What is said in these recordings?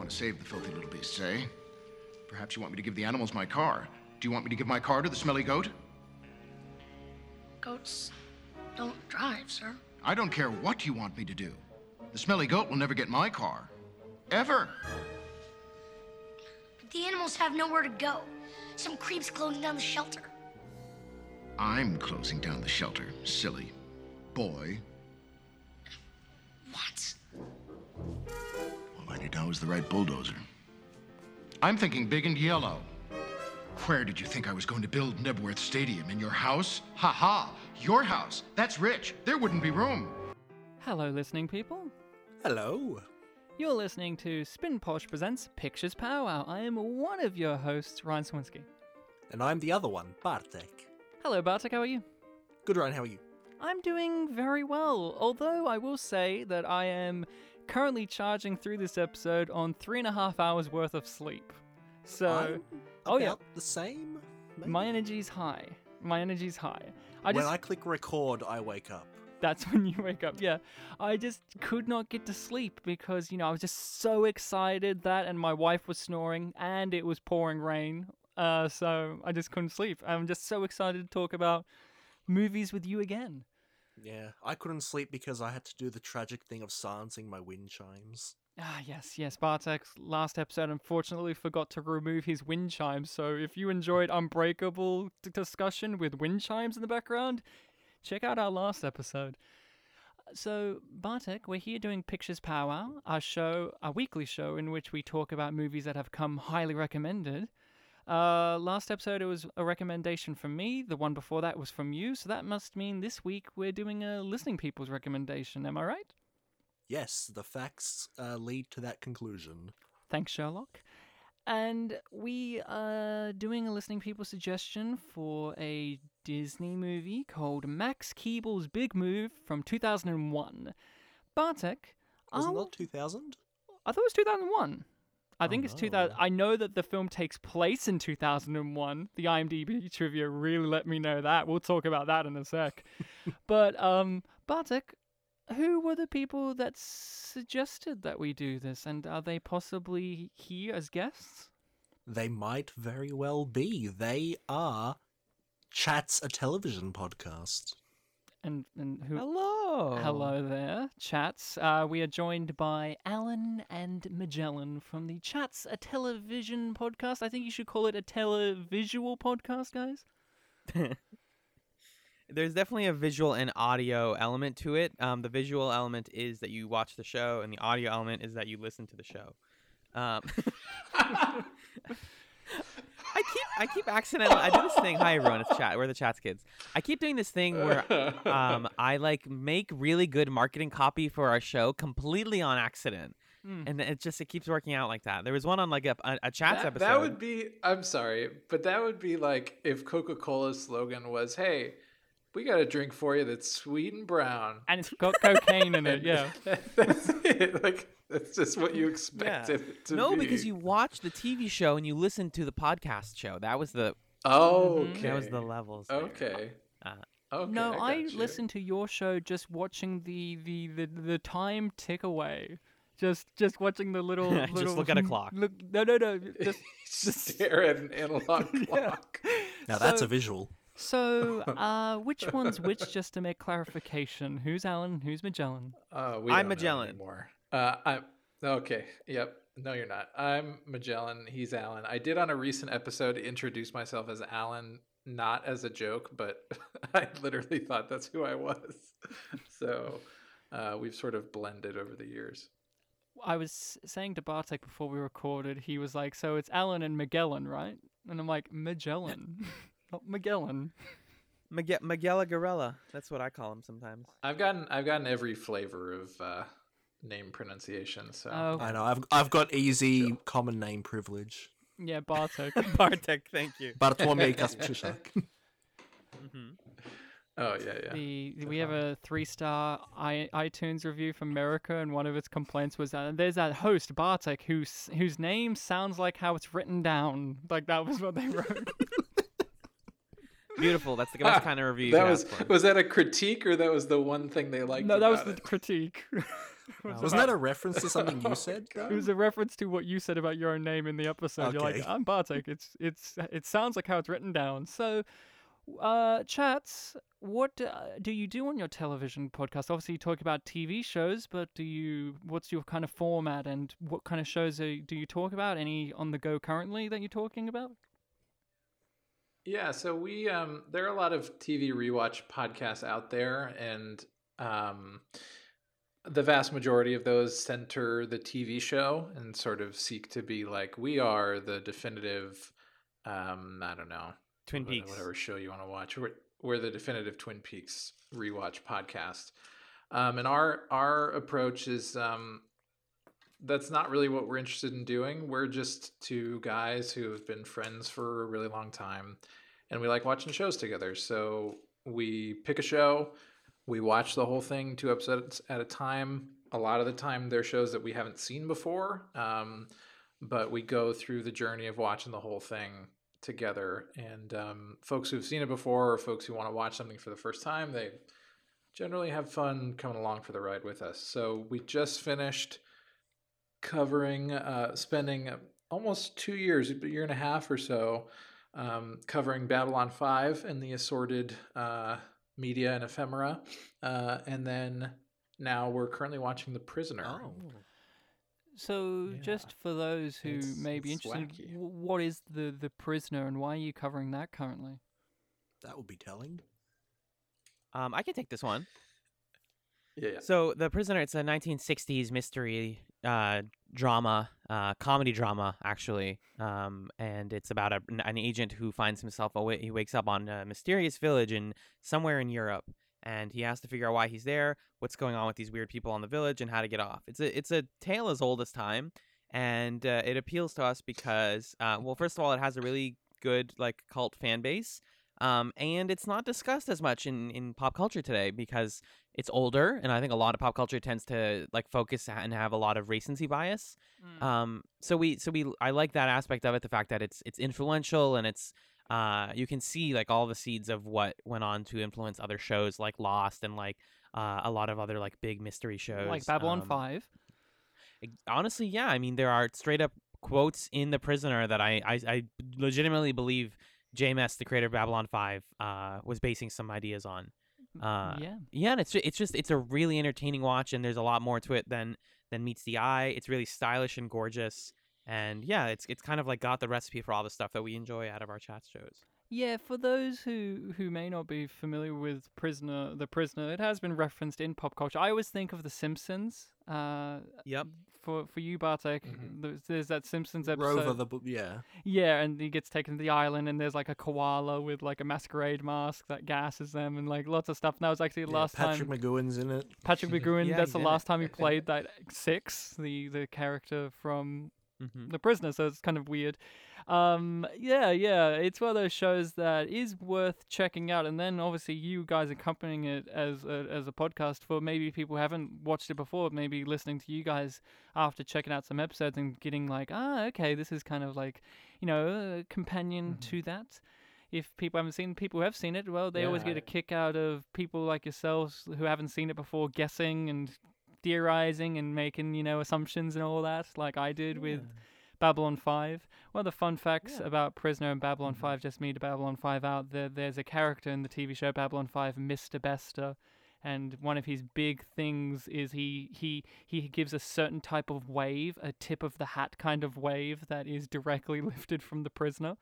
want to save the filthy little beasts, eh? Perhaps you want me to give the animals my car. Do you want me to give my car to the smelly goat? Goats don't drive, sir. I don't care what you want me to do. The smelly goat will never get my car. Ever. But the animals have nowhere to go. Some creep's closing down the shelter. I'm closing down the shelter, silly boy. What? All I need now is the right bulldozer. I'm thinking big and yellow. Where did you think I was going to build Nebworth Stadium? In your house? Ha ha! Your house! That's rich! There wouldn't be room! Hello, listening people. Hello. You're listening to Spin Posh Presents Pictures Powwow. I am one of your hosts, Ryan Swinsky. And I'm the other one, Bartek. Hello, Bartek, how are you? Good, Ryan, how are you? I'm doing very well, although I will say that I am currently charging through this episode on three and a half hours worth of sleep. So, I'm oh yeah, the same. maybe? my energy's high. My energy's high. I when just I click record, I wake up. That's when you wake up. Yeah. I just could not get to sleep because, you know, I was just so excited that and my wife was snoring and it was pouring rain. Uh, so I just couldn't sleep. I'm just so excited to talk about movies with you again. Yeah, I couldn't sleep because I had to do the tragic thing of silencing my wind chimes. Ah, yes, yes. Bartek's last episode unfortunately forgot to remove his wind chimes. So if you enjoyed Unbreakable d- discussion with wind chimes in the background, check out our last episode. So, Bartek, we're here doing Pictures Powwow, our show, our weekly show in which we talk about movies that have come highly recommended. Uh, last episode it was a recommendation from me. The one before that was from you. So that must mean this week we're doing a listening people's recommendation. Am I right? Yes, the facts uh, lead to that conclusion. Thanks, Sherlock. And we are doing a listening people suggestion for a Disney movie called Max Keeble's Big Move from 2001. Bartek, Wasn't that 2000? I thought it was 2001. I think Oh, it's 2000. no. I know that the film takes place in 2001. The IMDb trivia really let me know that. We'll talk about that in a sec. but um, Bartek, who were the people that suggested that we do this, and are they possibly here as guests? They might very well be. They are Chats, a television podcast. And and who? Hello. Hello there, Chats. Uh, we are joined by Alan and Magellan from the Chats, a television podcast. I think you should call it a televisual podcast, guys. There's definitely a visual and audio element to it. Um, the visual element is that you watch the show, and the audio element is that you listen to the show. Um, I keep I keep accidentally I do this thing. Hi everyone, it's chat. We're the chats kids. I keep doing this thing where um I like make really good marketing copy for our show completely on accident, Hmm. and it just it keeps working out like that. There was one on like a a, a chats that, episode. that would be i'm sorry but that would be like if coca-cola's slogan was hey we got a drink for you that's sweet and brown And it's got cocaine in it, yeah. that's it like that's just what you expected it to no, be. because you watch the TV show and you listen to the podcast show. That was the oh okay that was the levels. there. okay Uh, okay no, I, I, got listen to your show just watching the, the, the, the time tick away. Just just watching the little, Just little look at a clock. Look, no, no, no. Just, just stare at an analog Yeah. clock Now that's a visual. So, uh, which one's which? Just to make clarification, who's Alan? Who's Magellan? Uh, we I'm don't know Magellan. anymore. Uh, I'm okay. Yep. No, you're not. I'm Magellan. He's Alan. I did on a recent episode introduce myself as Alan, not as a joke, but I literally thought that's who I was. So uh, we've sort of blended over the years. I was saying to Bartek before we recorded, he was like, "So it's Alan and Magellan, right?" And I'm like, "Magellan, not Magellan." Miguel Miguel Aguilera. That's what I call him sometimes. I've gotten I've gotten every flavor of uh, name pronunciation. So Oh, I know. I've I've got easy common name privilege. yeah, Bartek. Bartek, thank you. Bartłomiej Kasprzyszak. hmm oh yeah yeah. The we have a three star I, iTunes review from America, and one of its complaints was that there's that host Bartek whose whose name sounds like how it's written down. Like that was what they wrote. Beautiful. That's the best kind of review that could was ask for. was that a critique or that was the one thing they liked? no, that was the it? critique. Wasn't that a reference to something you said? It was a reference to what you said about your own name in the episode. You're like, I'm Bartek. It's it's it sounds like how it's written down. So, uh, chats, what uh, do you do on your television podcast? Obviously, you talk about TV shows, but do you? What's your kind of format and what kind of shows are, do you talk about? Any on the go currently that you're talking about? Yeah, so we um there are a lot of TV rewatch podcasts out there and um the vast majority of those center the TV show and sort of seek to be like we are the definitive um I don't know Twin wha- Peaks. whatever show you want to watch we're, we're the definitive Twin Peaks rewatch podcast. Um and our our approach is um that's not really what we're interested in doing. We're just two guys who have been friends for a really long time and we like watching shows together. So we pick a show, we watch the whole thing two episodes at a time. A lot of the time, they're shows that we haven't seen before, um, but we go through the journey of watching the whole thing together. And um, folks who've seen it before or folks who want to watch something for the first time, they generally have fun coming along for the ride with us. So we just finished covering, uh, spending almost two years, a year and a half or so, um, covering Babylon 5 and the assorted uh, media and ephemera. Uh, and then now we're currently watching The Prisoner. Oh. So, Yeah. just for those who It's- may be interested, wacky. what is the the prisoner and why are you covering that currently? That would be telling. Um, I can take this one. Yeah. So the prisoner, it's a 1960s mystery uh, drama, uh, comedy drama actually, um, and it's about a, an agent who finds himself awa- he wakes up on a mysterious village in somewhere in Europe, and he has to figure out why he's there, what's going on with these weird people on the village, and how to get off. It's a it's a tale as old as time, and uh, it appeals to us because, uh, well, first of all, it has a really good like cult fan base. Um, and it's not discussed as much in, in pop culture today because it's older, and I think a lot of pop culture tends to like focus and have a lot of recency bias. Um, so we so we I like that aspect of it, the fact that it's it's influential and it's uh you can see like all the seeds of what went on to influence other shows like Lost and like uh, a lot of other like big mystery shows like Babylon um, Five. Honestly, yeah. I mean, there are straight up quotes in The Prisoner that I I, I legitimately believe JMS, the creator of Babylon Five, uh, was basing some ideas on. Uh, yeah. yeah, and it's it's just it's a really entertaining watch, and there's a lot more to it than than meets the eye. It's really stylish and gorgeous, and yeah, it's it's kind of like got the recipe for all the stuff that we enjoy out of our chat shows. Yeah, for those who who may not be familiar with Prisoner, the Prisoner, it has been referenced in pop culture. I always think of The Simpsons. Uh, Yep. For for you, Bartek, Mhm. there's, there's that Simpsons episode. Rover the bu- yeah. Yeah, and he gets taken to the island, and there's like a koala with like a masquerade mask that gasses them, and like lots of stuff. And that was actually the yeah, last Patrick time Patrick McGoohan's in it. Patrick McGowan. Yeah, that's the he's it. last time he played that six, the the character from Mm-hmm. the prisoner so it's kind of weird um yeah yeah it's one of those shows that is worth checking out and then obviously you guys accompanying it as a, as a podcast for maybe people who haven't watched it before maybe listening to you guys after checking out some episodes and getting like ah okay this is kind of like you know a companion Mhm. to that if people haven't seen people who have seen it well they always get a kick out of people like yourselves who haven't seen it before guessing and theorizing and making you know assumptions and all that like i did with Babylon 5. One of the fun facts Yeah. about Prisoner and Babylon Mhm. 5, just me to Babylon 5 out, there, there's a character in the TV show Babylon 5, Mr. Bester, and one of his big things is he, he, he gives a certain type of wave, a tip of the hat kind of wave that is directly lifted from the prisoner.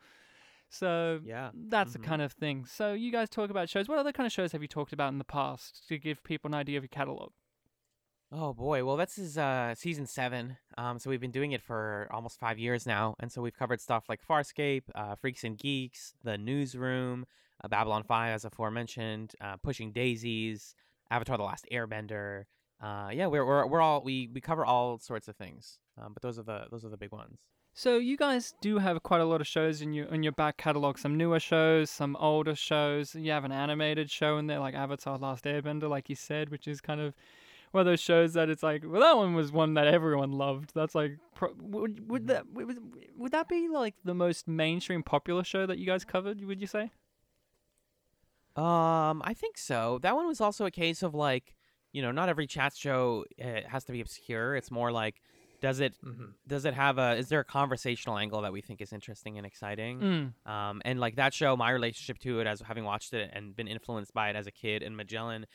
So Yeah. that's the Mhm. kind of thing. So you guys talk about shows. What other kind of shows have you talked about in the past to give people an idea of your catalog? Oh boy, well this is uh season seven. Um, so we've been doing it for almost five years now, and so we've covered stuff like Farscape, uh, Freaks and Geeks, The Newsroom, uh, Babylon Five, as aforementioned, uh, Pushing Daisies, Avatar: The Last Airbender. Uh, yeah, we're we're we're all we we cover all sorts of things. Um, but those are the those are the big ones. So you guys do have quite a lot of shows in your in your back catalog. Some newer shows, some older shows. You have an animated show in there, like Avatar: The Last Airbender, like you said, which is kind of one of those shows that it's like, well, that one was one that everyone loved. That's like, pro- would would that would, would that be like the most mainstream popular show that you guys covered? Would you say? Um, I think so. That one was also a case of like you know, not every chat show uh, has to be obscure. It's more like, does it Mhm. does it have a is there a conversational angle that we think is interesting and exciting? Mm. Um, and like that show, my relationship to it as having watched it and been influenced by it as a kid, and Magellan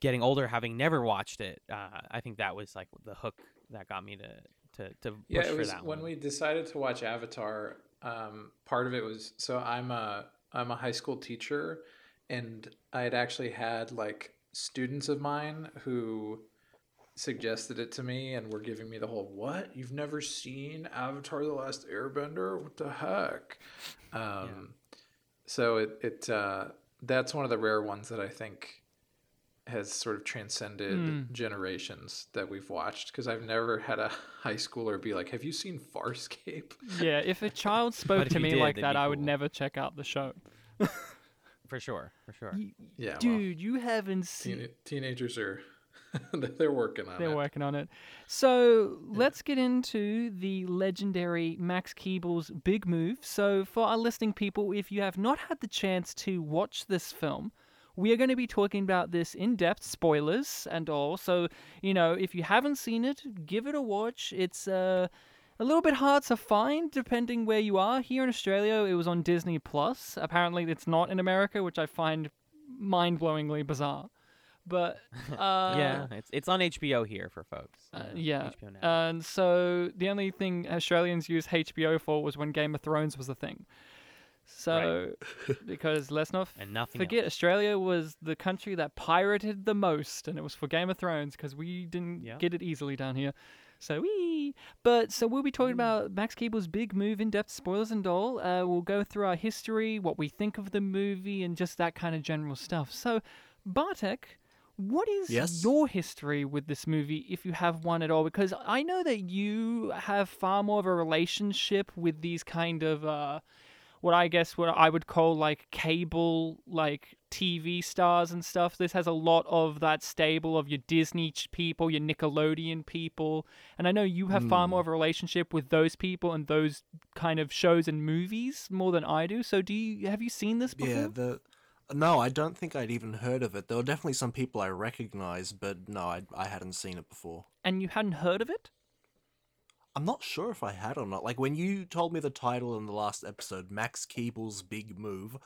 getting older, having never watched it, uh, I think that was like the hook that got me to to to push yeah, for it was that when one. we decided to watch Avatar. Um, part of it was so I'm a I'm a high school teacher, and I had actually had like students of mine who suggested it to me and were giving me the whole what you've never seen Avatar: The Last Airbender? What the heck? Um, So it it uh, that's one of the rare ones that I think has sort of transcended Mm. generations that we've watched because I've never had a high schooler be like, "Have you seen Farscape?" Yeah, if a child spoke to me did, like that'd that, be I would never check out the show. for sure, for sure. Y- Yeah, well, Dude, you haven't seen. teen- teenagers are they're working on it. They're working on it. So let's get into the legendary Max Keeble's big move. So, for our listening people, if you have not had the chance to watch this film, we are going to be talking about this in depth, spoilers and all. So, you know, if you haven't seen it, give it a watch. It's uh, a little bit hard to find depending where you are. Here in Australia, it was on Disney Plus. Apparently, it's not in America, which I find mind blowingly bizarre. But uh, yeah, it's it's on HBO here for folks. uh, uh, yeah. And so the only thing Australians used HBO for was when Game of Thrones was a thing. So, because let's not and nothing forget, else. Australia was the country that pirated the most, and it was for Game of Thrones because we didn't Yeah. get it easily down here. So we, but so we'll be talking about Max Keeble's big move, in-depth spoilers and all. Uh, we'll go through our history, what we think of the movie, and just that kind of general stuff. So, Bartek, what is Yes? your history with this movie, if you have one at all? Because I know that you have far more of a relationship with these kind of, uh, what I guess what I would call like cable, like TV stars and stuff. This has a lot of that stable of your Disney people, your Nickelodeon people, and I know you have far Hmm. more of a relationship with those people and those kind of shows and movies more than I do. So, do you have you seen this before? Yeah, the no, I don't think I'd even heard of it. There were definitely some people I recognized, but no, I I hadn't seen it before. And you hadn't heard of it? I'm not sure if I had or not. Like when you told me the title in the last episode, Max Keeble's Big Move,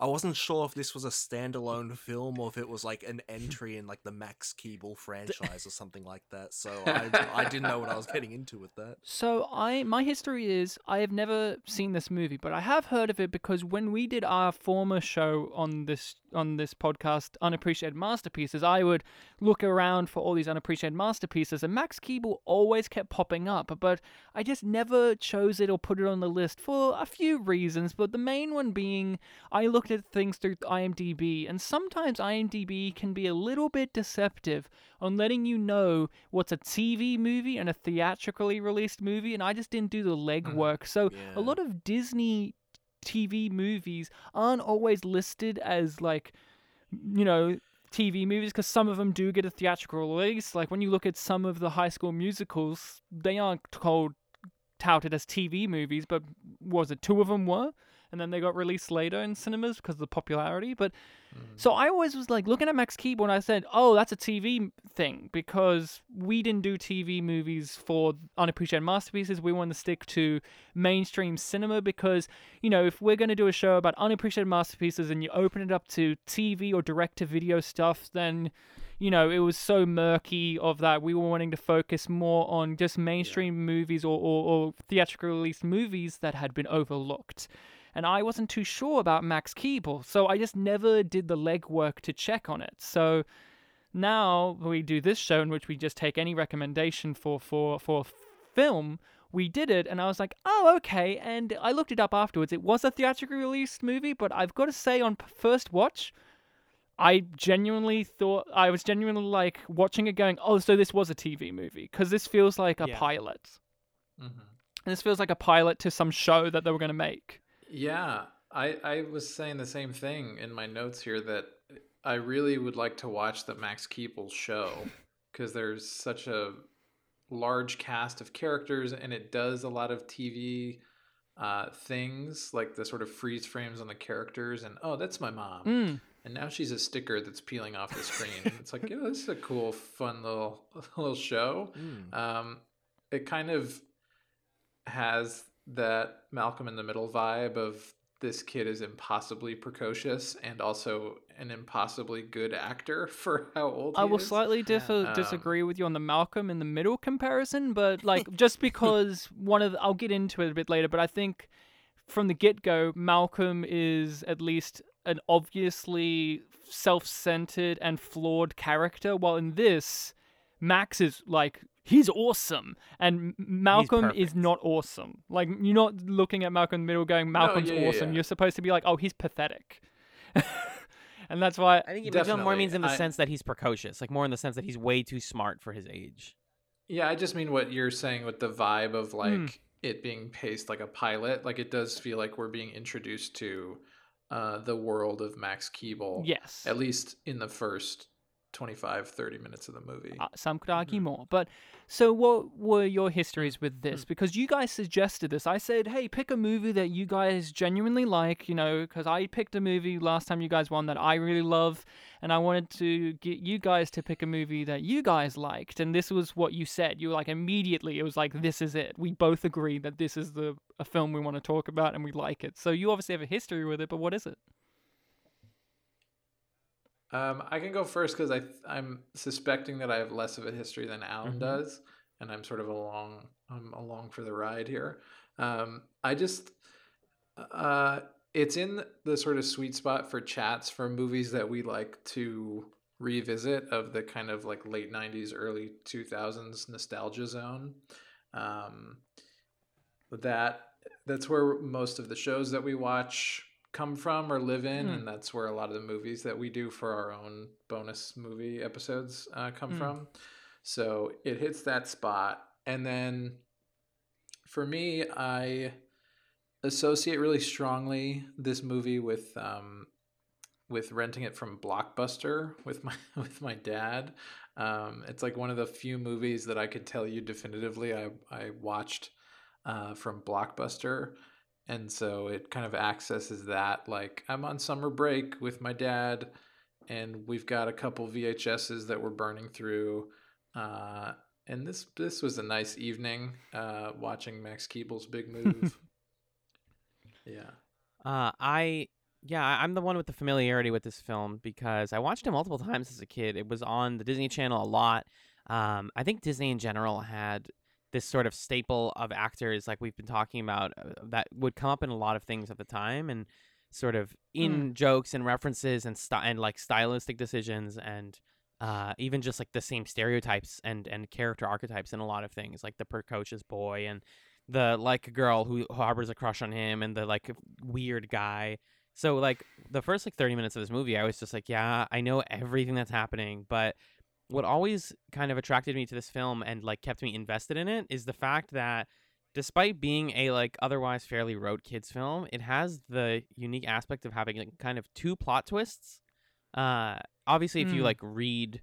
I wasn't sure if this was a standalone film or if it was like an entry in like the Max Keeble franchise or something like that. So I I didn't know what I was getting into with that. So I my history is I have never seen this movie, but I have heard of it because when we did our former show on this on this podcast, Unappreciated Masterpieces, I would look around for all these unappreciated masterpieces, and Max Keeble always kept popping up, but I just never chose it or put it on the list for a few reasons. But the main one being I looked things through IMDb, and sometimes IMDb can be a little bit deceptive on letting you know what's a TV movie and a theatrically released movie, and I just didn't do the mm, legwork. So Yeah. a lot of Disney TV movies aren't always listed as like, you know, TV movies because some of them do get a theatrical release. Like when you look at some of the High School Musicals, they aren't called touted as TV movies, but was it two of them were? And then they got released later in cinemas because of the popularity. But mm. so I always was like looking at Max Keeble and I said, "Oh, that's a TV thing," because we didn't do TV movies for unappreciated masterpieces. We wanted to stick to mainstream cinema because you know if we're going to do a show about unappreciated masterpieces and you open it up to TV or direct to video stuff, then you know it was so murky of that we were wanting to focus more on just mainstream movies or, or, or theatrical released movies that had been overlooked and I wasn't too sure about Max Keeble, so I just never did the legwork to check on it. So now we do this show in which we just take any recommendation for for for film. We did it, and I was like, oh, okay. And I looked it up afterwards. It was a theatrically released movie, but I've got to say, on first watch, I genuinely thought I was genuinely like watching it, going, oh, so this was a TV movie because this feels like a Yeah. pilot, hmm and this feels like a pilot to some show that they were going to make. Yeah, I I was saying the same thing in my notes here that I really would like to watch the Max Keeble show because there's such a large cast of characters and it does a lot of TV uh, things like the sort of freeze frames on the characters and oh that's my mom Mm. and now she's a sticker that's peeling off the screen. it's like, yeah, this is a cool, fun little little show. Mm. Um, it kind of has that Malcolm in the Middle vibe of this kid is impossibly precocious and also an impossibly good actor for how old I will is. slightly differ, Um, disagree with you on the Malcolm in the Middle comparison, but like just because one of the, I'll get into it a bit later, but I think from the get go, Malcolm is at least an obviously self centered and flawed character, while in this, Max is like he's awesome, and Malcolm is not awesome. Like you're not looking at Malcolm in the Middle going Malcolm's yeah, yeah, awesome. yeah. You're supposed to be like, oh, he's pathetic. and that's why I think Magellan more means in the I- sense that he's precocious, like more in the sense that he's way too smart for his age. Yeah, I just mean what you're saying with the vibe of like Mm. it being paced like a pilot. Like it does feel like we're being introduced to uh, the world of Max Keeble. yes, At least in the first 25, 30 minutes of the movie. Uh, some could argue Mhm. more. But so, what were your histories with this? Because you guys suggested this. I said, hey, pick a movie that you guys genuinely like, you know, because I picked a movie last time you guys won that I really love. And I wanted to get you guys to pick a movie that you guys liked. And this was what you said. You were like, immediately, it was like, this is it. We both agree that this is the a film we want to talk about and we like it. So, you obviously have a history with it, but what is it? Um, I can go first because I I'm suspecting that I have less of a history than Alan Mm-hmm. Mhm. does, and I'm sort of along I'm along for the ride here. Um, I just uh, it's in the sort of sweet spot for chats for movies that we like to revisit of the kind of like late 90s early 2000s nostalgia zone um, that that's where most of the shows that we watch come from or live in Hmm. and that's where a lot of the movies that we do for our own bonus movie episodes uh, come Hmm. from so it hits that spot and then for me i associate really strongly this movie with um, with renting it from Blockbuster with my with my dad. Um, it's like one of the few movies that I could tell you definitively I I watched uh, from Blockbuster, and so it kind of accesses that. Like I'm on summer break with my dad, and we've got a couple VHSs that we're burning through. Uh, and this this was a nice evening uh, watching Max Keeble's big move. yeah. Uh, I yeah, I'm the one with the familiarity with this film because I watched it multiple times as a kid. It was on the Disney Channel a lot. Um, I think Disney in general had this sort of staple of actors, like we've been talking about, uh, that would come up in a lot of things at the time, and sort of in jokes and references and st- and like stylistic decisions and uh, even just like the same stereotypes and and character archetypes in a lot of things, like the precocious boy and the like girl who harbors a crush on him and the like weird guy. So like the first like 30 minutes of this movie, I was just like, yeah, I know everything that's happening, but what always kind of attracted me to this film and like kept me invested in it is the fact that despite being a like otherwise fairly rote kids film, it has the unique aspect of having like kind of two plot twists. Uh obviously if you Mm. like read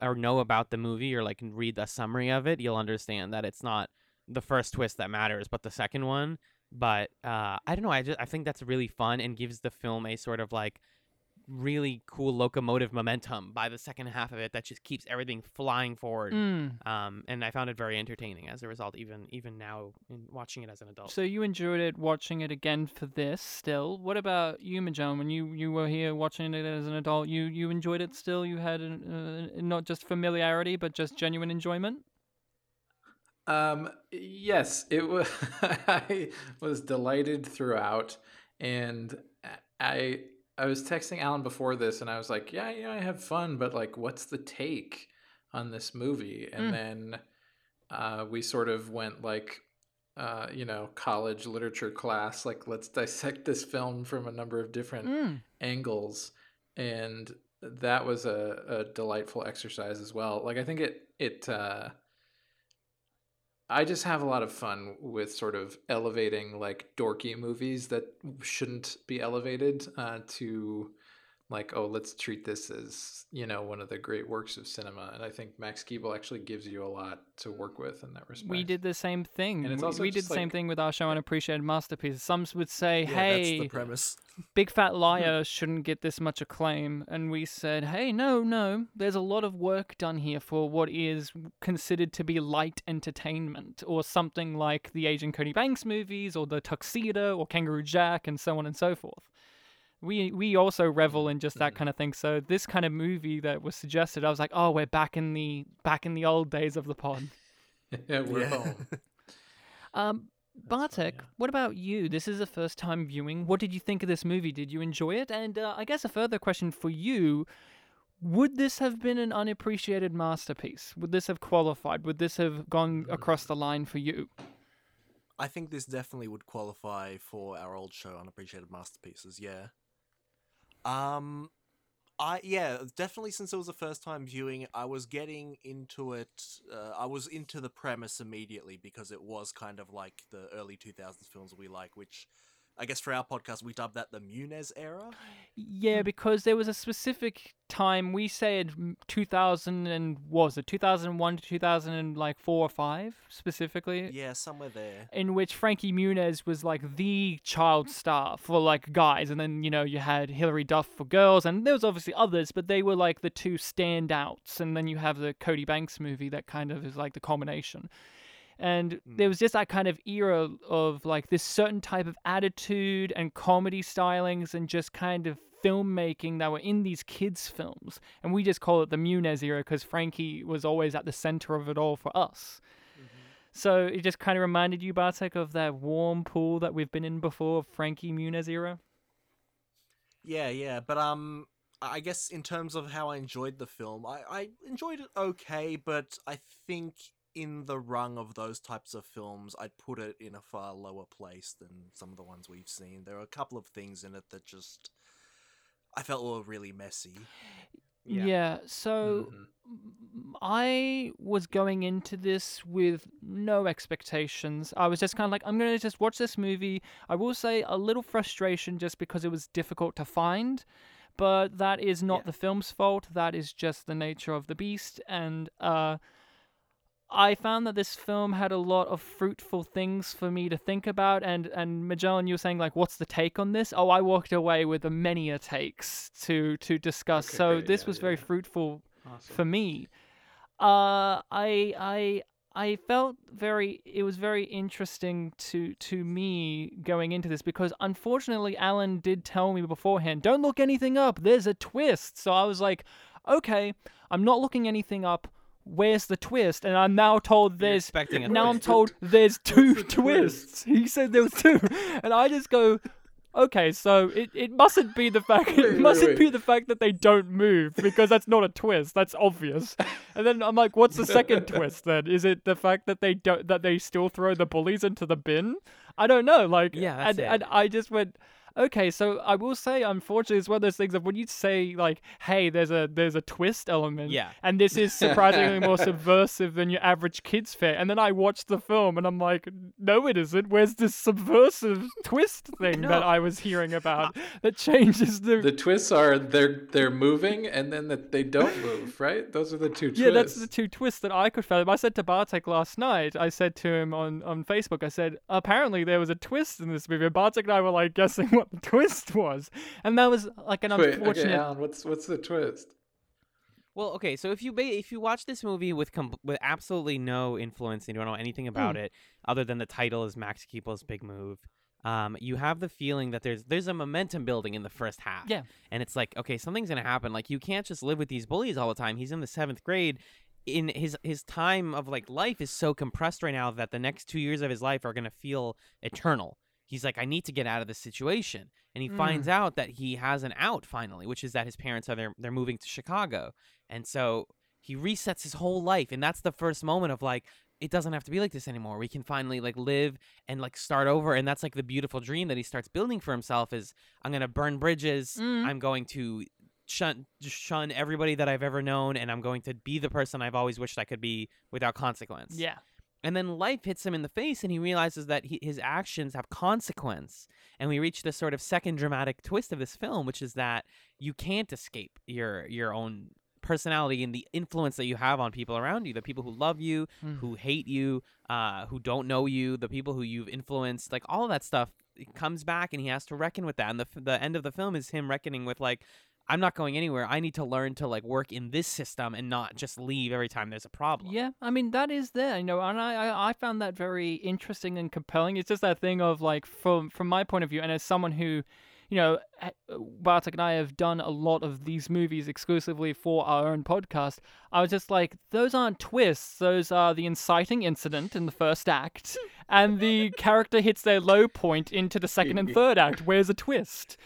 or know about the movie or like read the summary of it, you'll understand that it's not the first twist that matters, but the second one. But uh, I don't know. I just I think that's really fun and gives the film a sort of like really cool locomotive momentum by the second half of it that just keeps everything flying forward. Mm. Um, and I found it very entertaining as a result. Even even now, in watching it as an adult. So you enjoyed it watching it again for this still. What about you, Magellan? When you, you were here watching it as an adult, you, you enjoyed it still? You had an, uh, not just familiarity, but just genuine enjoyment? Um, yes, it was. I was delighted throughout, and I I was texting Alan before this, and I was like, "Yeah, you know, I have fun, but like, what's the take on this movie?" And Mm. then uh, we sort of went like, uh, you know, college literature class, like, let's dissect this film from a number of different Mm. angles and that was a, a delightful exercise as well like i think it it uh i just have a lot of fun with sort of elevating like dorky movies that shouldn't be elevated uh to like oh let's treat this as you know one of the great works of cinema and i think max keeble actually gives you a lot to work with in that respect We did the same thing. And it's We- also we did the same thing with our show Unappreciated Masterpieces. Some would say, Yeah, hey, that's the premise. Big Fat Liar shouldn't get this much acclaim. And we said, hey, no, no, there's a lot of work done here for what is considered to be light entertainment, or something like the Agent Cody Banks movies, or the Tuxedo, or Kangaroo Jack, and so on and so forth. We we also revel in just that kind of thing. So this kind of movie that was suggested, I was like, oh, we're back in the back in the old days of the pod. yeah we're Yeah. home Um, Bartek, what about you? This is a first time viewing. What did you think of this movie? Did you enjoy it? And uh, I guess a further question for you would this have been an unappreciated masterpiece? Would this have qualified? Would this have gone across the line for you? I think this definitely would qualify for our old show, Unappreciated Masterpieces. Yeah. Um, I yeah, definitely. Since it was the first time viewing, I was getting into it. Uh, I was into the premise immediately because it was kind of like the early two thousands films we like, which I guess for our podcast we dubbed that the Muniz era. Yeah, because there was a specific time we said mm, 2000 and was it 2001 to 2000 and like four or 5 specifically Yeah, somewhere there. in which Frankie Muniz was like the child star for like guys, and then you know you had Hilary Duff for girls, and there was obviously others, but they were like the two standouts. And then you have the Cody Banks movie that kind of is like the culmination. And there was just that kind of era of like this certain type of attitude and comedy stylings and just kind of filmmaking that were in these kids' films. And we just call it the Muniz era because Frankie was always at the center of it all for us. So it just kind of reminded you, Bartek, of that warm pool that we've been in before, Frankie Muniz era. Yeah, yeah, but um, I guess in terms of how I enjoyed the film, I I enjoyed it okay, but I think in the rung of those types of films, I'd put it in a far lower place than some of the ones we've seen. There are a couple of things in it that just I felt were really messy. Yeah. so Mhm. m- I was going into this with no expectations. I was just kind of like, I'm going to just watch this movie. I will say a little frustration just because it was difficult to find. But that is not Yeah. the film's fault. That is just the nature of the beast. And uh, I found that this film had a lot of fruitful things for me to think about. And and Magellan, you were saying like, what's the take on this? Oh, I walked away with a many a takes to to discuss. Okay, so great. this Yeah, was yeah, very fruitful Awesome. for me. Uh, I I I felt very. It was very interesting to to me going into this because unfortunately, Alan did tell me beforehand, "Don't look anything up. There's a twist." So I was like, "Okay, I'm not looking anything up. Where's the twist?" And I'm now told there's. expecting a now I'm told there's two the twist? twists. He said there was two, and I just go. Okay, so it, it mustn't be the fact Wait, it wait, mustn't be the fact that they don't move because that's not a twist. That's obvious. And then I'm like, what's the second twist then? Is it the fact that they don't that they still throw the bullies into the bin? I don't know. Like Yeah, and, and I just went Okay, so I will say, unfortunately, it's one of those things of when you say like, "Hey, there's a there's a twist element," Yeah. and this is surprisingly more subversive than your average kids fare. And then I watch the film, and I'm like, "No, it isn't. Where's this subversive twist thing that I was hearing about that changes the The twists are they're they're moving and then that they don't move, right? Those are the two twists. Yeah, that's the two twists that I could fathom. I said to Bartek last night, I said to him on, on Facebook, I said, apparently there was a twist in this movie. And Bartek and I were like guessing what the twist was. And that was like an Wait, unfortunate. okay, Alan, what's what's the twist? Well, okay, so if you ba- if you watch this movie with com- with absolutely no influence and you don't know anything about Hmm. it other than the title is Max Keeble's big move, um, you have the feeling that there's there's a momentum building in the first half. Yeah. and it's like okay, something's gonna happen. Like you can't just live with these bullies all the time. He's in the seventh grade. In his his time of like life is so compressed right now that the next two years of his life are gonna feel eternal. He's like, I need to get out of this situation, and he Mm. finds out that he has an out finally, which is that his parents are they're, they're moving to Chicago, and so he resets his whole life, and that's the first moment of like, it doesn't have to be like this anymore. We can finally like live and like start over, and that's like the beautiful dream that he starts building for himself. Is I'm gonna burn bridges. Mm. I'm going to shun shun everybody that I've ever known, and I'm going to be the person I've always wished I could be without consequence. Yeah. And then life hits him in the face, and he realizes that he, his actions have consequence. And we reach this sort of second dramatic twist of this film, which is that you can't escape your your own personality and the influence that you have on people around you the people who love you Mm. who hate you uh, who don't know you the people who you've influenced like all of that stuff comes back and he has to reckon with that and the, the end of the film is him reckoning with like i'm not going anywhere i need to learn to like work in this system and not just leave every time there's a problem Yeah, I mean that is there, you know, and I, I I found that very interesting and compelling. It's just that thing of like from from my point of view, and as someone who, you know, Bartek and I have done a lot of these movies exclusively for our own podcast. I was just like, those aren't twists; those are the inciting incident in the first act, and the character hits their low point into the second and third act. Where's a twist?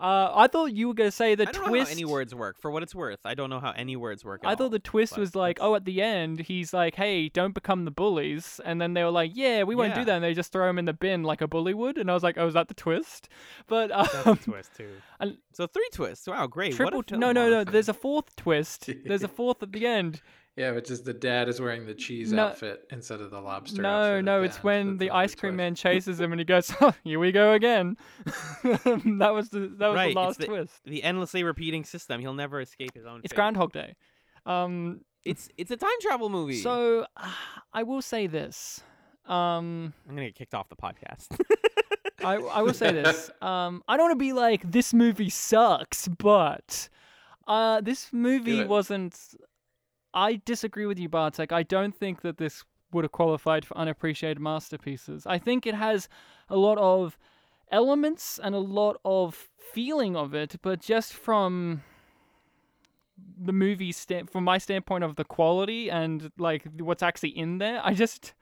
Uh, I thought you were gonna say the I don't twist. know how any words work. For what it's worth, I don't know how any words work. At I thought the twist was like, that's- oh, at the end, he's like, hey, don't become the bullies. And then they were like, yeah, we won't do that. And they just throw him in the bin like a bully would. And I was like, oh, is that the twist? But That's um, a twist too. and- So three twists. Wow, great. triple. what a T- no, film, no, no. honestly. There's a fourth twist. There's a fourth at the end. Yeah, but just the dad is wearing the cheese No- outfit instead of the lobster. No, outfit no, it's when That's the ice cream twist. man chases him and he goes, oh, here we go again. that was the that was Right, the last the- twist. the endlessly repeating system. He'll never escape his own. It's fate. Groundhog Day. Um, It's it's a time travel movie. so I will say this. Um, I'm gonna get kicked off the podcast. I, I will say this. Um, I don't want to be like this movie sucks, but uh, this movie wasn't. I disagree with you, Bartek. I don't think that this would have qualified for unappreciated masterpieces. I think it has a lot of elements and a lot of feeling of it, but just from the movie stand from my standpoint of the quality and like what's actually in there, I just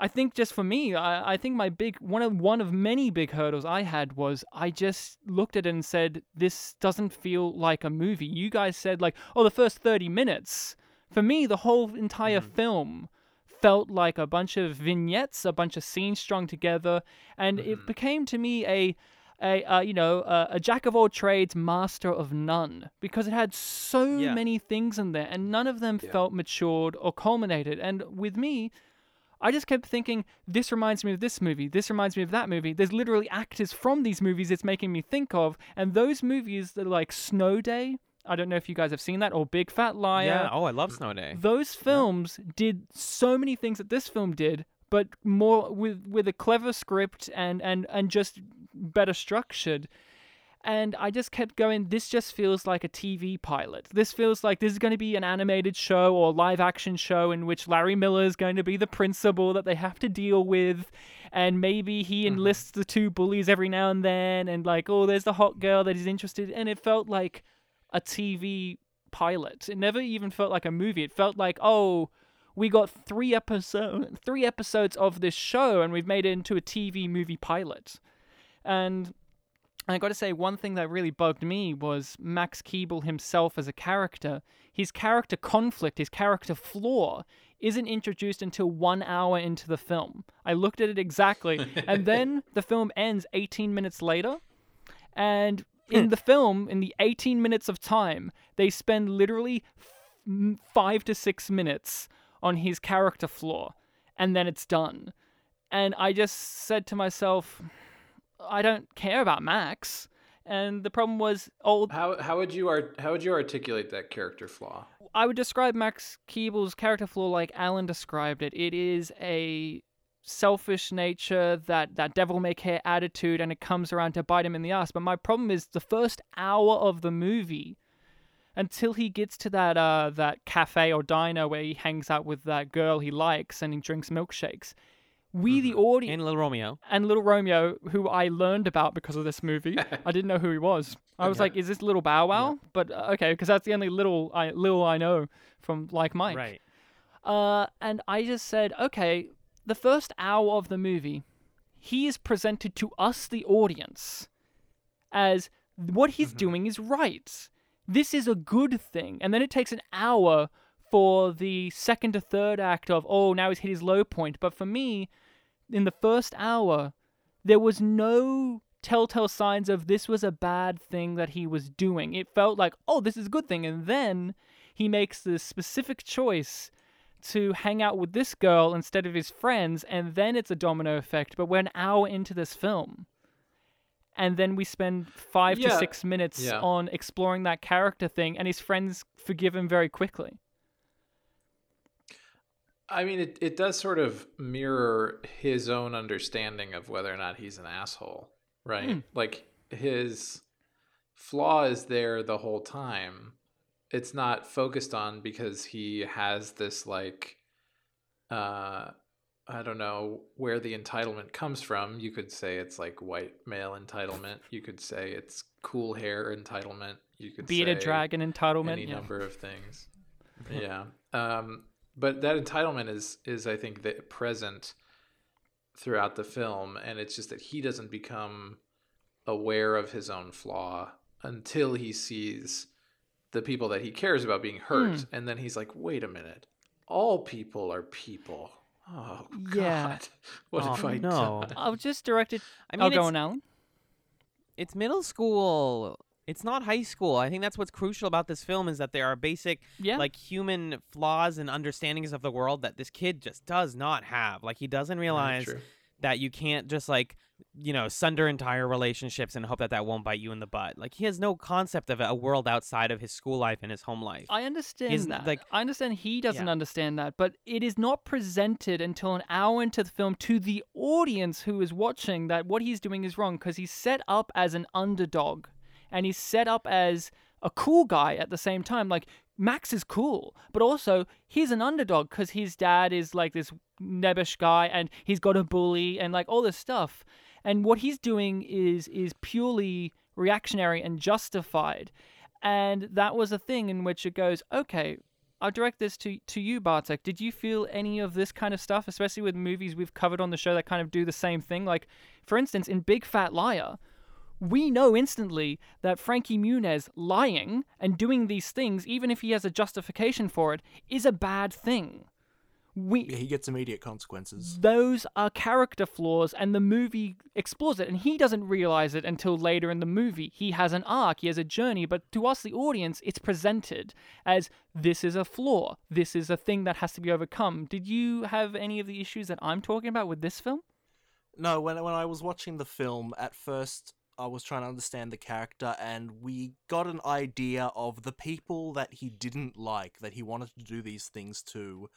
I think just for me, I, I think my big one of one of many big hurdles I had was I just looked at it and said, This doesn't feel like a movie. You guys said like, oh the first thirty minutes. For me, the whole entire film felt like a bunch of vignettes, a bunch of scenes strung together, and it became to me a a uh, you know a, a jack of all trades, master of none, because it had so Yeah. many things in there, and none of them felt matured or culminated. And with me, I just kept thinking, this reminds me of this movie, this reminds me of that movie. There's literally actors from these movies it's making me think of, and those movies that like Snow Day. I don't know if you guys have seen that or Big Fat Liar. yeah. Oh, I love Snow Day. Those films did so many things that this film did, but more with with a clever script and and and just better structured. And I just kept going. This just feels like a TV pilot. This feels like this is going to be an animated show or live action show in which Larry Miller is going to be the principal that they have to deal with, and maybe he mm-hmm. enlists the two bullies every now and then, and like, oh, there's the hot girl that he's interested. in. And it felt like a TV pilot. It never even felt like a movie. It felt like, oh, we got three episode three episodes of this show and we've made it into a TV movie pilot. And I got to say, one thing that really bugged me was Max Keeble himself as a character. His character conflict, his character flaw, isn't introduced until one hour into the film. I looked at it exactly, and then the film ends 18 minutes later. And hmm. in the film, in the 18 minutes of time, they spend literally f- five to six minutes on his character flaw, and then it's done. And I just said to myself, I don't care about Max. And the problem was, old. How how would you art how would you articulate that character flaw? I would describe Max Keeble's character flaw like Alan described it. It is a selfish nature, that, that devil may care attitude, and it comes around to bite him in the ass. But my problem is the first hour of the movie, until he gets to that uh that cafe or diner where he hangs out with that girl he likes and he drinks milkshakes. We the audience And Little Romeo. and Little Romeo, who I learned about because of this movie. I didn't know who he was. I was like, "Is this Little Bow Wow?" But uh, okay, because that's the only little I little I know from Like Mike. Right. Uh, and I just said, okay, the first hour of the movie, he is presented to us, the audience, as what he's doing is right. This is a good thing. And then it takes an hour for the second to third act of, oh, now he's hit his low point. But for me, in the first hour, there was no telltale signs of this was a bad thing that he was doing. It felt like, oh, this is a good thing. And then he makes this specific choice to hang out with this girl instead of his friends, and then it's a domino effect. But we're an hour into this film. And then we spend five to six minutes yeah. on exploring that character thing, and his friends forgive him very quickly. I mean, it, it does sort of mirror his own understanding of whether or not he's an asshole, right? Hmm. Like his flaw is there the whole time. It's not focused on because he has this like uh I don't know where the entitlement comes from. You could say it's like white male entitlement. You could say it's cool hair entitlement. You could Bearded say dragon entitlement. any yeah. number of things. yeah. Um, but that entitlement is is I think that present throughout the film, and it's just that he doesn't become aware of his own flaw until he sees the people that he cares about being hurt, hmm. and then he's like, "Wait a minute, all people are people." Oh God, Yeah. what Oh, have I no. done? I'll just direct it. I I'll mean, go it's, on, Alan. it's middle school. It's not high school. I think that's what's crucial about this film is that there are basic Yeah. like human flaws and understandings of the world that this kid just does not have. Like he doesn't realize that you can't just like you know sunder entire relationships and hope that that won't bite you in the butt. Like he has no concept of a world outside of his school life and his home life. I understand that. like- I understand he doesn't Yeah. understand that, but it is not presented until an hour into the film to the audience who is watching that what he's doing is wrong because he's set up as an underdog and he's set up as a cool guy at the same time. Like Max is cool, but also he's an underdog because his dad is like this nebbish guy and he's got a bully and like all this stuff. And what he's doing is is purely reactionary and justified. And that was a thing in which it goes, okay, I'll direct this to, to you, Bartek. Did you feel any of this kind of stuff, especially with movies we've covered on the show that kind of do the same thing? Like, for instance, in Big Fat Liar, we know instantly that Frankie Muniz lying and doing these things, even if he has a justification for it, is a bad thing. We Yeah, he gets immediate consequences. those are character flaws and the movie explores it and he doesn't realize it until later in the movie he has an arc he has a journey but to us the audience it's presented as this is a flaw this is a thing that has to be overcome did you have any of the issues that i'm talking about with this film No, when when I was watching the film, at first I was trying to understand the character, and we got an idea of the people that he didn't like, that he wanted to do these things to,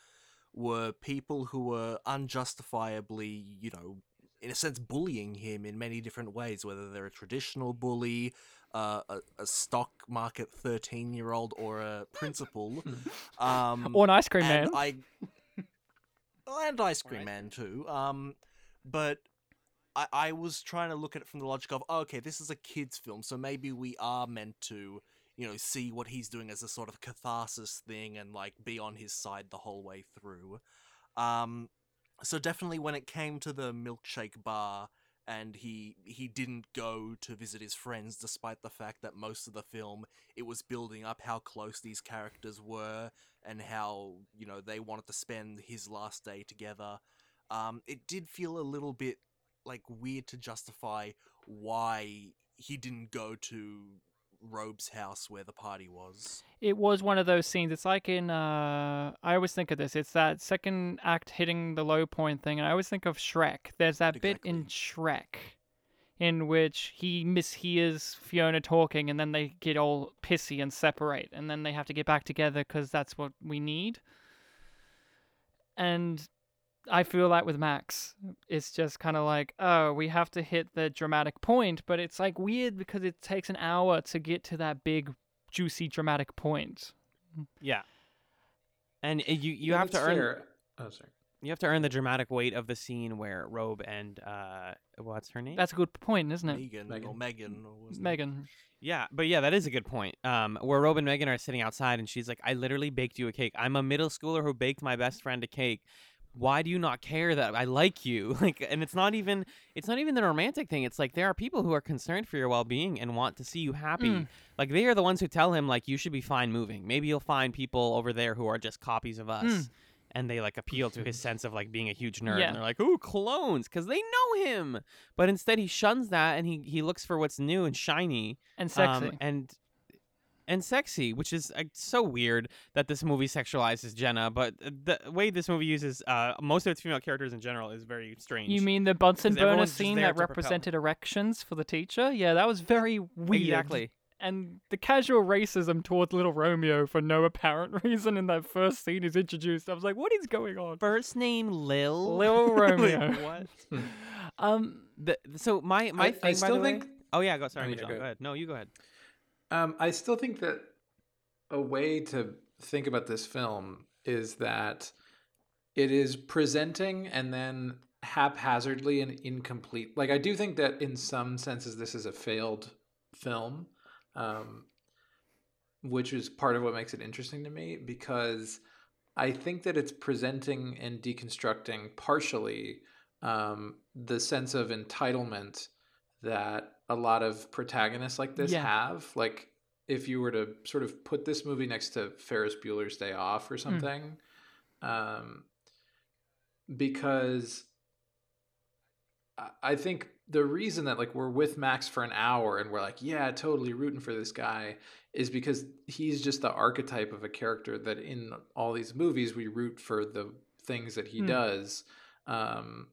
were people who were unjustifiably, you know, in a sense, bullying him in many different ways, whether they're a traditional bully, uh, a, a stock market thirteen-year-old, or a principal. um, or an ice cream man and I and Ice Cream Man too. Um, but I I was trying to look at it from the logic of oh, okay, this is a kids' film, so maybe we are meant to you know see what he's doing as a sort of catharsis thing and like be on his side the whole way through. Um, so definitely when it came to the milkshake bar. And he he didn't go to visit his friends, despite the fact that most of the film it was building up how close these characters were and how you know they wanted to spend his last day together. Um, it did feel a little bit like weird to justify why he didn't go to Robe's house where the party was. it was one of those scenes it's like in uh i always think of this it's that second act hitting the low point thing and i always think of shrek there's that bit in shrek in which he mishears fiona talking and then they get all pissy and separate and then they have to get back together because that's what we need and I feel that with Max. It's just kind of like, oh, we have to hit the dramatic point, but it's like weird because it takes an hour to get to that big, juicy, dramatic point. Yeah. And uh, you you Yeah, have to earn fair. Oh, sorry. you have to earn the dramatic weight of the scene where Robe and uh what's her name? That's a good point, isn't it? Megan, or Megan. Megan or wasn't it? Megan. Yeah, but yeah, that is a good point. Um, where Robe and Megan are sitting outside, and she's like, "I literally baked you a cake. I'm a middle schooler who baked my best friend a cake. Why do you not care that I like you? Like, and it's not even it's not even the romantic thing. It's like there are people who are concerned for your well being and want to see you happy. Mm. Like they are the ones who tell him like you should be fine moving. Maybe you'll find people over there who are just copies of us." Mm. And they like appeal to his sense of like being a huge nerd, Yeah. and they're like, "Ooh, clones," because they know him. But instead, he shuns that, and he he looks for what's new and shiny, And sexy. um, and and sexy, which is uh, so weird that this movie sexualizes Jenna. But uh, the way this movie uses uh, most of its female characters in general is very strange. You mean the Bunsen burner scene that to propel. represented erections for the teacher? Yeah, that was very weird. exactly? And the casual racism towards little Romeo for no apparent reason in that first scene is introduced. I was like, what is going on? First name Lil. Lil Romeo. what? Um, The, so my my I- I thing, by still the way- think- Oh yeah, go. Sorry, Oh, Michelle. go Go, ahead. ahead. No, you go ahead. Um, I still think that a way to think about this film is that it is presenting and then haphazardly and incomplete. Like I do think that in some senses this is a failed film, um, which is part of what makes it interesting to me because I think that it's presenting and deconstructing partially um, the sense of entitlement that a lot of protagonists like this Yeah. have. Like, if you were to sort of put this movie next to Ferris Bueller's Day Off or something, um, because I- think the reason that like we're with Max for an hour and we're like, yeah, totally rooting for this guy is because he's just the archetype of a character that in all these movies we root for the things that he Hmm. does. Um,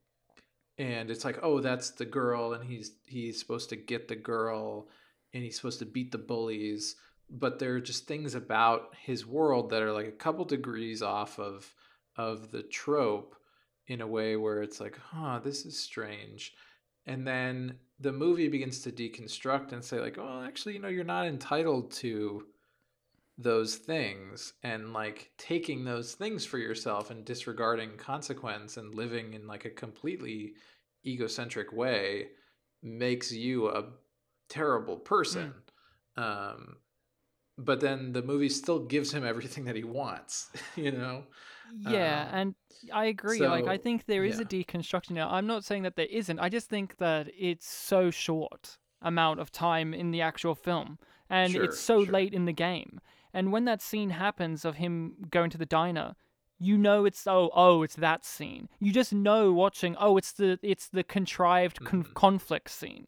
and it's like, oh, that's the girl, and he's he's supposed to get the girl, and he's supposed to beat the bullies. But there are just things about his world that are like a couple degrees off of of the trope in a way where it's like, huh, this is strange. And then the movie begins to deconstruct and say, like, oh, actually, you know, you're not entitled to those things and like taking those things for yourself and disregarding consequence and living in like a completely egocentric way makes you a terrible person. Um, but then the movie still gives him everything that he wants, you know? Yeah, Um, and I agree. like, I think there is a deconstruction now. I'm not saying that there isn't. I just think that it's so short amount of time in the actual film, and Sure, it's so sure. late in the game. And when that scene happens of him going to the diner, you know it's oh oh it's that scene. You just know watching oh it's the it's the contrived con- Mhm. conflict scene.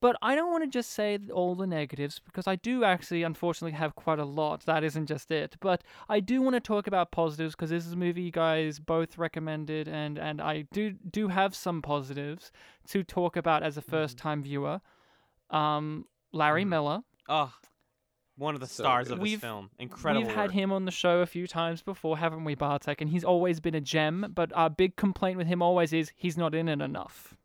But I don't want to just say all the negatives because I do actually, unfortunately, have quite a lot. That isn't just it. But I do want to talk about positives because this is a movie you guys both recommended, and, and I do do have some positives to talk about as a first time viewer. Um, Larry Mhm. Miller. Oh, one of the So stars good. of this We've- film. Incredible. We've had work. him on the show a few times before, haven't we, Bartek? And he's always been a gem. But our big complaint with him always is he's not in it enough.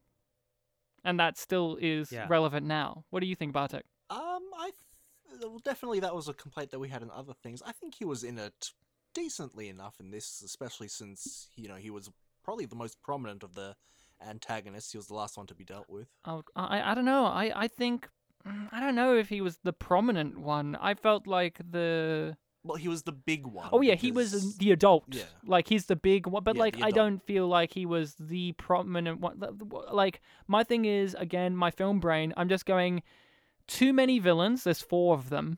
And that still is Yeah. relevant now. What do you think, Bartek? Um, I th- well, definitely that was a complaint that we had in other things. I think he was in it decently enough in this, especially since you know he was probably the most prominent of the antagonists. He was the last one to be dealt with. Oh, I I don't know. I I think I don't know if he was the prominent one. I felt like the Well, he was the big one. oh yeah, he was the adult. yeah. Like he's the big one, but Yeah, like I don't feel like he was the prominent one. Like my thing is again my film brain. I'm just going too many villains. There's four of them.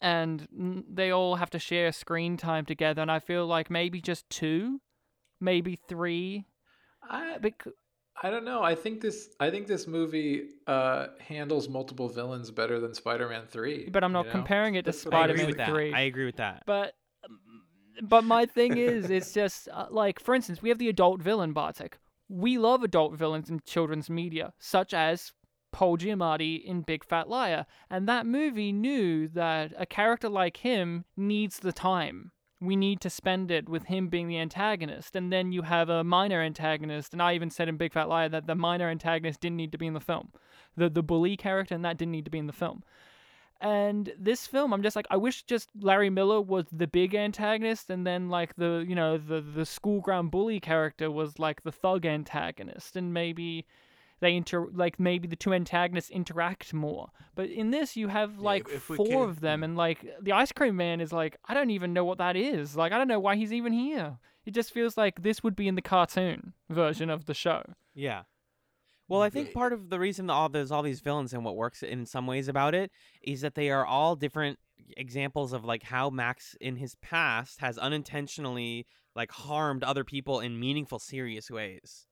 And mm, they all have to share screen time together, and I feel like maybe just two, maybe three. I, Bec- I don't know. I think this I think this movie uh, handles multiple villains better than Spider-Man 3. but I'm not you know? comparing it to That's what I I agree Spider-Man with that. Three. I agree with that. But but my thing is, it's just uh, like, for instance, we have the adult villain Bartek. We love adult villains in children's media, such as Paul Giamatti in Big Fat Liar, and that movie knew that a character like him needs the time. We need to spend it with him being the antagonist, and then you have a minor antagonist. And I even said in Big Fat Liar that the minor antagonist didn't need to be in the film, the the bully character, and that didn't need to be in the film. And this film, I'm just like, I wish just Larry Miller was the big antagonist, and then like the you know the the school ground bully character was like the thug antagonist, and maybe they inter like maybe the two antagonists interact more. But in this, you have like if- if four can- of them, mm. and like the ice cream man is like, I don't even know what that is. Like I don't know why he's even here. It just feels like this would be in the cartoon version of the show. Yeah. Well, I think part of the reason all there's all these villains and what works in some ways about it is that they are all different examples of like how Max in his past has unintentionally like harmed other people in meaningful, serious ways.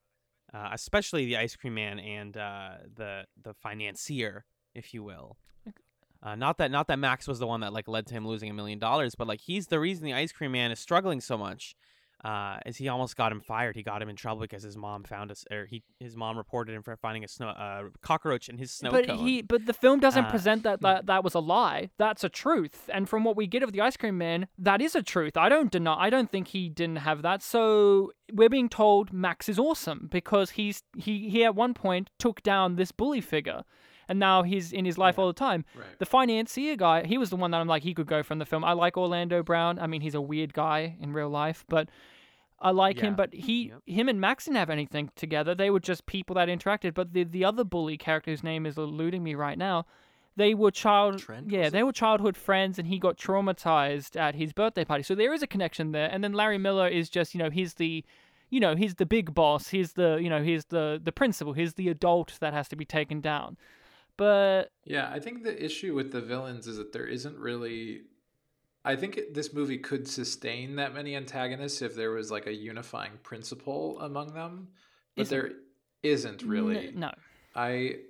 Uh, especially the ice cream man and uh, the the financier, if you will. Uh, not that not that Max was the one that like led to him losing a million dollars, but like he's the reason the ice cream man is struggling so much. Uh, is he almost got him fired? He got him in trouble because his mom found us, or he his mom reported him for finding a snow uh, cockroach in his snow but cone. he but the film doesn't Uh, present that, that that was a lie. That's a truth. And from what we get of the ice cream man that is a truth. I don't deny i don't think he didn't have that. So we're being told max is awesome because he's he he at one point took down this bully figure and now he's in his life all the time Right. the financier guy he was the one that i'm like he could go from the film i like orlando brown i mean he's a weird guy in real life but I like him, but he, him and Max didn't have anything together. They were just people that interacted. But the the other bully character, whose name is eluding me right now, they were child, Trent, yeah, they were childhood friends, and he got traumatized at his birthday party. So there is a connection there. And then Larry Miller is just, you know, he's the, you know, he's the big boss. He's the, you know, he's the the principal. He's the adult that has to be taken down. But Yeah, I think the issue with the villains is that there isn't really. I think it- this movie could sustain that many antagonists if there was like a unifying principle among them, but Isn't- there isn't really. no. I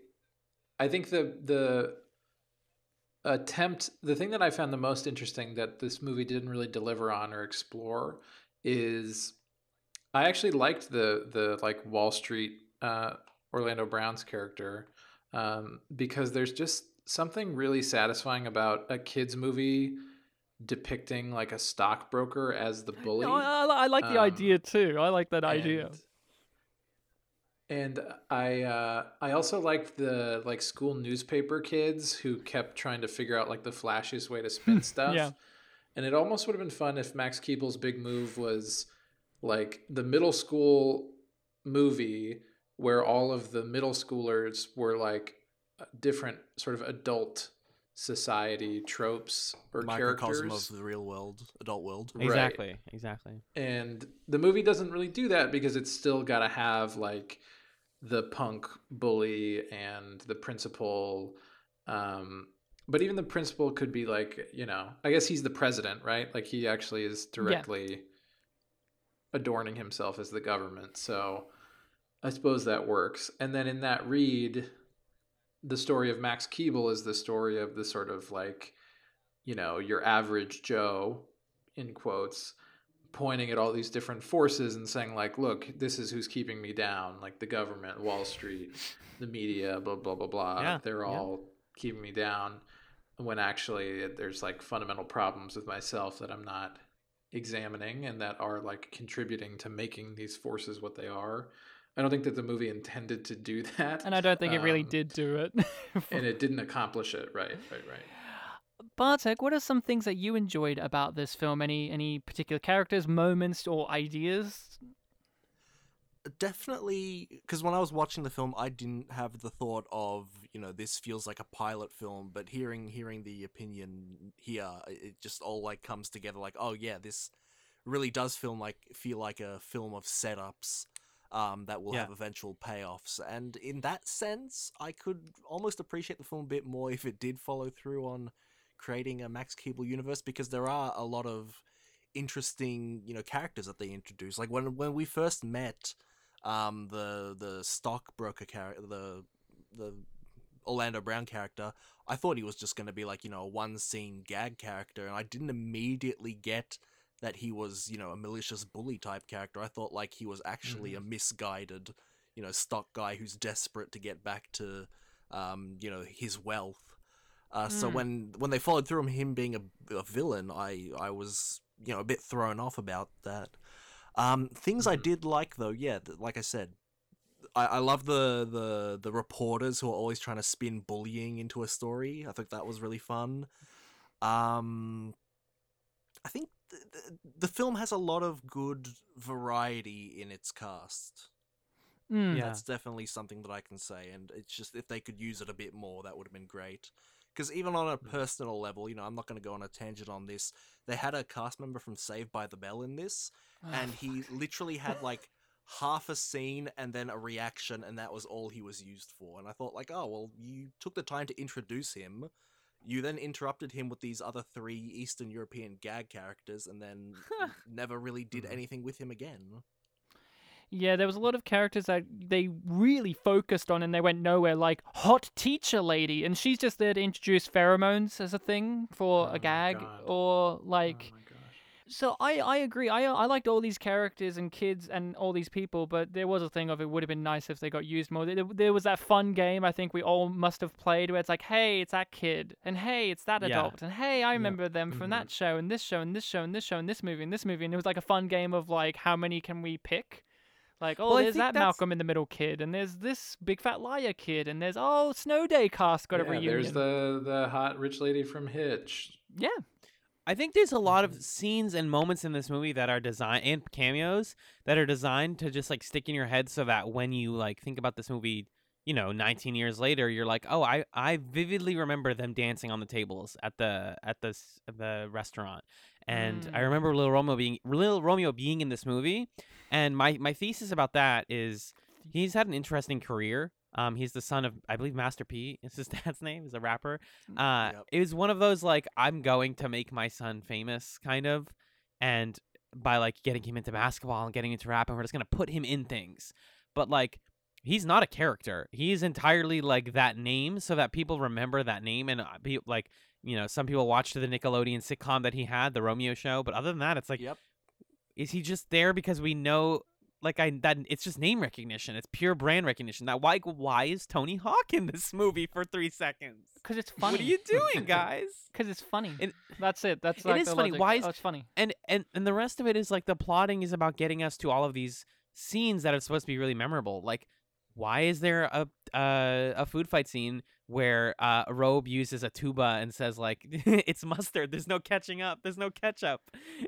I think the the attempt the thing that I found the most interesting that this movie didn't really deliver on or explore is I actually liked the the like Wall Street uh, Orlando Brown's character um, because there's just something really satisfying about a kids movie depicting like a stockbroker as the bully. No, I, I like the Um, idea too. I like that idea. And, and I uh, I also liked the like school newspaper kids who kept trying to figure out like the flashiest way to spin stuff. Yeah. And it almost would have been fun if Max Keeble's big move was like the middle school movie where all of the middle schoolers were like different sort of adult society tropes or Microcosm characters of the real world, adult world. Right. exactly, exactly. and the movie doesn't really do that because it's still got to have like the punk bully and the principal um but even the principal could be like you know i guess he's the president right like he actually is directly adorning himself as the government so i suppose that works. And then in that read the story of max keeble is the story of the sort of like you know your average joe in quotes pointing at all these different forces and saying like look this is who's keeping me down like the government wall street the media blah blah blah blah. Yeah, they're yeah. all keeping me down when actually there's like fundamental problems with myself that i'm not examining and that are like contributing to making these forces what they are i don't think that the movie intended to do that And I don't think it really Um, did do it. and it didn't accomplish it right right right Bartek, what are some things that you enjoyed about this film? Any any particular characters, moments, or ideas? definitely because when I was watching the film, I didn't have the thought of you know this feels like a pilot film, but hearing hearing the opinion here, it just all like comes together. Like, oh yeah, this really does film like feel like a film of setups um, that will Yeah. have eventual payoffs, and in that sense, I could almost appreciate the film a bit more if it did follow through on creating a Max Keeble universe because there are a lot of interesting you know characters that they introduce like when when we first met um the the stockbroker character the the Orlando Brown character I thought he was just going to be like you know a one scene gag character and I didn't immediately get that he was you know a malicious bully type character I thought like he was actually a misguided you know stock guy who's desperate to get back to um you know his wealth uh, so Mm. when when they followed through on him being a, a villain, I I was you know a bit thrown off about that. Um, things I Mhm. did like though, yeah, like I said, I, I love the, the the reporters who are always trying to spin bullying into a story. I think that was really fun. Um, I think th- th- the film has a lot of good variety in its cast. Mm. Yeah. That's definitely something that I can say, and it's just if they could use it a bit more, that would have been great. Because even on a personal level, you know, I'm not going to go on a tangent on this. They had a cast member from Saved by the Bell in this, and he literally had like half a scene and then a reaction, and that was all he was used for. And I thought, like, oh well, you took the time to introduce him. You then interrupted him with these other three Eastern European gag characters, and then never really did Mhm. anything with him again. Yeah, there was a lot of characters that they really focused on and they went nowhere, like hot teacher lady, and she's just there to introduce pheromones as a thing for Oh a gag, God. or Oh like. my gosh. So I I agree. I I liked all these characters and kids and all these people, but there was a thing of it would have been nice if they got used more. There, there was that fun game I think we all must have played where it's like, hey, it's that kid, and hey, it's that Yeah. adult, and hey, I remember them from Mhm. that show and this show and this show and this show and this movie and this movie, and it was like a fun game of like how many can we pick. Like, oh, Well, there's that that's- Malcolm in the Middle kid, and there's this Big Fat Liar kid, and there's oh, Snow Day cast got a reunion. there's the the hot rich lady from Hitch. yeah, I think there's a lot of scenes and moments in this movie that are designed and cameos that are designed to just like stick in your head so that when you like think about this movie, you know, 19 years later, you're like, "Oh, I I vividly remember them dancing on the tables at the at the the restaurant." And I Mm. remember Little Romeo being Little Romeo being in this movie, and my my thesis about that is he's had an interesting career. Um, he's the son of I believe Master P is his dad's name. He's a rapper. Uh, Yep. it was one of those like I'm going to make my son famous kind of, and by like getting him into basketball and getting into rap, and we're just gonna put him in things. But like he's not a character. He's entirely like that name, so that people remember that name and uh, be like you know some people watched the Nickelodeon sitcom that he had, the Romeo Show. But other than that, it's like yep. is he just there because we know like I that it's just name recognition. It's pure brand recognition. That why why is Tony Hawk in this movie for three seconds? because it's funny. What are you doing, guys? Because it's funny. It- That's it. That's it like is the funny. logic. Why is- oh, it's funny? and and and the rest of it is like the plotting is about getting us to all of these scenes that are supposed to be really memorable. Like, why is there a uh, a food fight scene where uh, Robe uses a tuba and says like, "It's mustard. There's no catching up. There's no ketchup.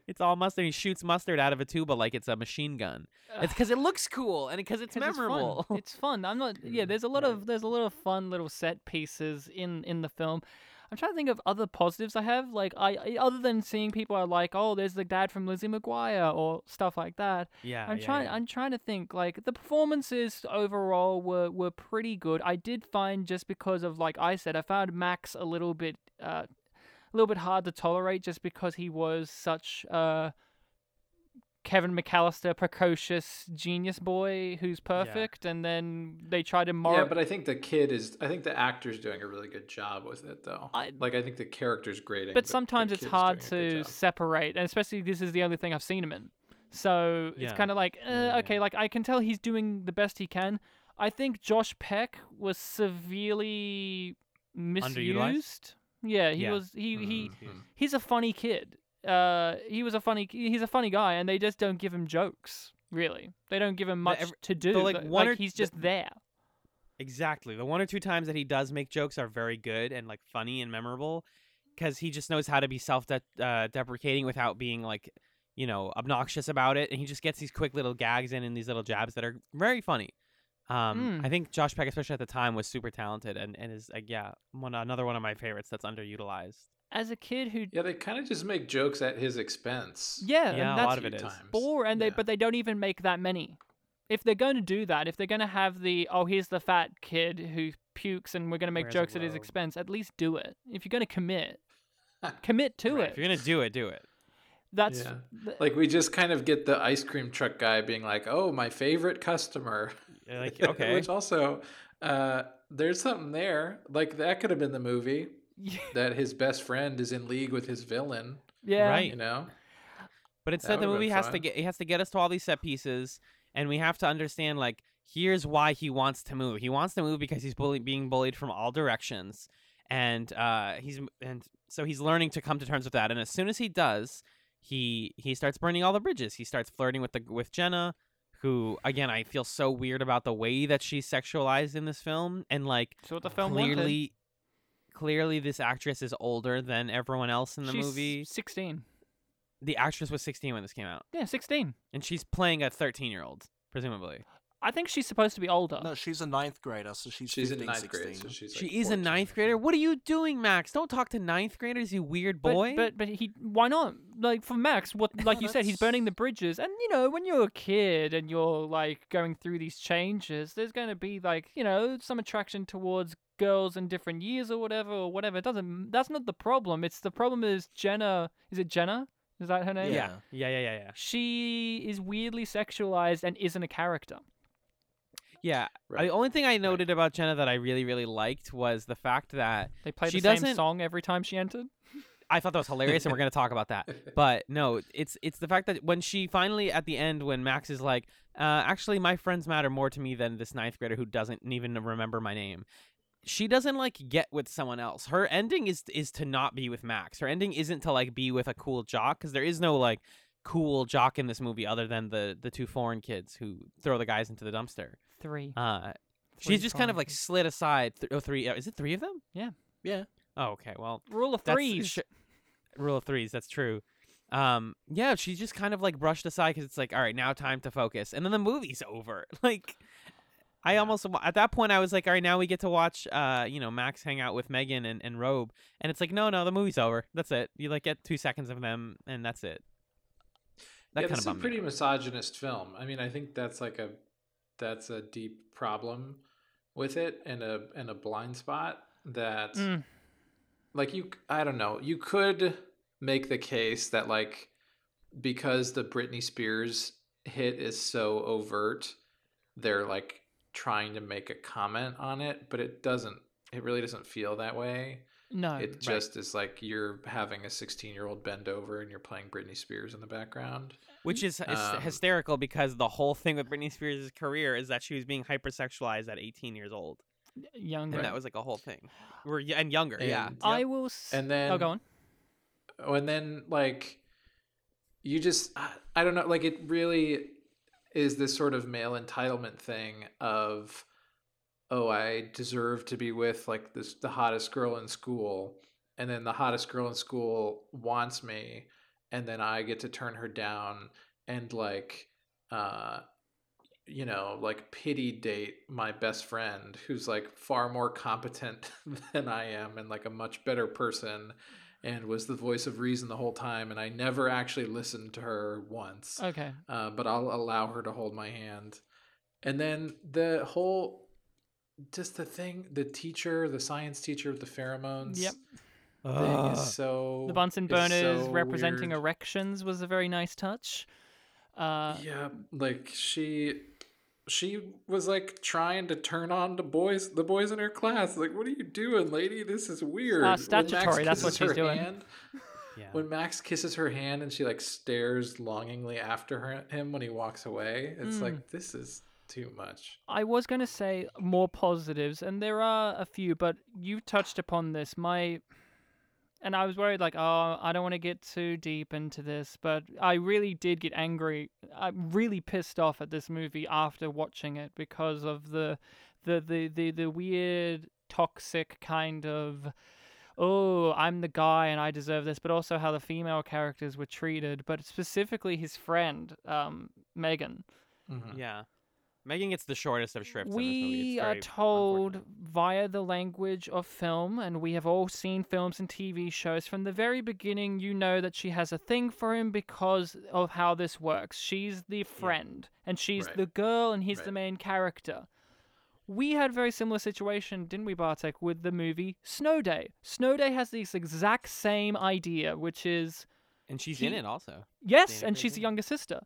It's all mustard." He shoots mustard out of a tuba like it's a machine gun. It's because it looks cool and because it's 'Cause memorable. It's fun. It's fun. I'm not. Yeah, there's a lot right. of there's a lot of fun little set pieces in in the film. I'm trying to think of other positives I have. Like I, other than seeing people are like, oh, there's the dad from Lizzie McGuire or stuff like that. yeah, I'm yeah, trying. yeah. I'm trying to think. Like the performances overall were were pretty good. I did find just because of like I said, I found Max a little bit uh, a little bit hard to tolerate just because he was such uh Kevin McAllister precocious genius boy who's perfect, and then they try to mor- Yeah, but I think the kid is. I think the actor's doing a really good job with it, though. I- like I think the character's great. but sometimes it's hard to separate, and especially this is the only thing I've seen him in. So it's Yeah. kind of like, uh, Yeah. okay, like I can tell he's doing the best he can. I think Josh Peck was severely misused. Yeah, he Yeah. was. He he Mhm. he's a funny kid. Uh, he was a funny. He's a funny guy, and they just don't give him jokes. Really, they don't give him much every- to do. like, Like, one or- he's the- just there. Exactly. The one or two times that he does make jokes are very good and like funny and memorable because he just knows how to be self de- uh, deprecating without being like, you know, obnoxious about it. And he just gets these quick little gags in and these little jabs that are very funny. Um, Mm. I think Josh Peck, especially at the time, was super talented and, and is like, yeah, one another one of my favorites that's underutilized. As a kid who Yeah, they kind of just make jokes at his expense. Yeah, Yeah, and a that's lot of it is. times. Bore, and they Yeah. but they don't even make that many. If they're going to do that, if they're going to have the oh here's the fat kid who pukes and we're going to make Wears jokes at his expense, at least do it. If you're going to commit, commit to Right, it. If you're gonna do it, do it. That's Yeah. th- Like we just kind of get the ice cream truck guy being like, "Oh, my favorite customer." Like, okay, Which also, uh, there's something there. Like that could have been the movie that his best friend is in league with his villain. yeah. Right. You know? But instead, the would've movie has to get he has to get us to all these set pieces, and we have to understand like here's why he wants to move. He wants to move because he's bully- being bullied from all directions, and uh, he's and so he's learning to come to terms with that. And as soon as he does, he he starts burning all the bridges. He starts flirting with the with Jenna, who again I feel so weird about the way that she's sexualized in this film, and like so what the film wanted. Clearly. This actress is older than everyone else in the She's movie. 16. The actress was 16 when this came out. Yeah, 16. And she's playing a 13 year old, presumably. I think she's supposed to be older. No, she's a ninth grader, so she's, She's 15, in ninth 16. grade, so she's She like is a ninth grader. What are you doing, Max? Don't talk to ninth graders, you weird But, boy. but but he why not? Like for Max, what like you said, he's burning the bridges, and you know when you're a kid and you're like going through these changes, there's going to be like you know some attraction towards girls in different years or whatever or whatever. It doesn't. That's not the problem. It's the problem is Jenna. Is it Jenna? Is that her name? Yeah. Yeah. Yeah. Yeah. Yeah. She is weirdly sexualized and isn't a character. Yeah. Right. The only thing I noted about Jenna that I really, really liked was the fact that They play the same doesn't- song every time she entered. I thought that was hilarious, and we're gonna talk about that. But no, it's it's the fact that when she finally at the end, when Max is like, uh, actually, my friends matter more to me than this ninth grader who doesn't even remember my name. She doesn't like get with someone else. Her ending is is to not be with Max. Her ending isn't to like be with a cool jock because there is no like cool jock in this movie other than the the two foreign kids who throw the guys into the dumpster. Three. Uh, Three she's just kind of like kids. slid aside. Th- oh, three. Uh, is it three of them? Yeah. Yeah. Oh, okay. Well, Rule of that's threes. sh- rule of threes. That's true. Um, yeah, she's just kind of like brushed aside because it's like, all right, now time to focus, and then the movie's over. Like, I almost at that point I was like, all right, now we get to watch, uh, you know, Max hang out with Megan and, and Robe, and it's like, no, no, the movie's over. That's it. You like get two seconds of them, and that's it. That yeah, kind this of is a bummed me pretty out. misogynist film. I mean, I think that's like a that's a deep problem with it and a and a blind spot that Mm. like you I don't know. You could make the case that like because the Britney Spears hit is so overt, they're like trying to make a comment on it, but it doesn't it really doesn't feel that way. No. it just is like you're having a 16 year old bend over and you're playing Britney Spears in the background. Which is hys- Um, hysterical because the whole thing with Britney Spears' career is that she was being hypersexualized at 18 years old, younger. and that was like a whole thing. We're and younger, yeah. And- I will. S- And then oh, go on. Oh, and then like you just I- I don't know like it really is this sort of male entitlement thing of oh I deserve to be with like this the hottest girl in school and then the hottest girl in school wants me and then I get to turn her down and like uh you know like pity date my best friend who's like far more competent than I am and like a much better person and was the voice of reason the whole time and I never actually listened to her once Okay. uh, but I'll allow her to hold my hand. And then the whole, just the thing, the teacher, the science teacher with the pheromones. Yep. Thing is so The Bunsen is burners so representing weird. erections was a very nice touch. Uh, yeah, like she, she was like trying to turn on the boys, the boys in her class. Like, what are you doing, lady? This is weird. When Max statutory, that's what kisses she's her doing. hand- yeah. when Max kisses her hand and she like stares longingly after her, him when he walks away, it's Mm. like this is too much. I was going to say more positives, and there are a few, but you touched upon this. My. And I was worried, like, oh, I don't want to get too deep into this, but I really did get angry. I'm really pissed off at this movie after watching it because of the, the, the, the, the weird, toxic kind of, oh, I'm the guy and I deserve this, but also how the female characters were treated, but specifically his friend, um, Megan. Mhm. Yeah. Megan gets the shortest of shrifts. in this movie. We are told via the language of film, and we have all seen films and TV shows from the very beginning. You know that she has a thing for him because of how this works. She's the friend, and she's Right. the girl, and he's the main character. We had a very similar situation, didn't we, Bartek, with the movie Snow Day? Snow Day has this exact same idea, which is and she's he- in it also. Yes, and she's the younger sister.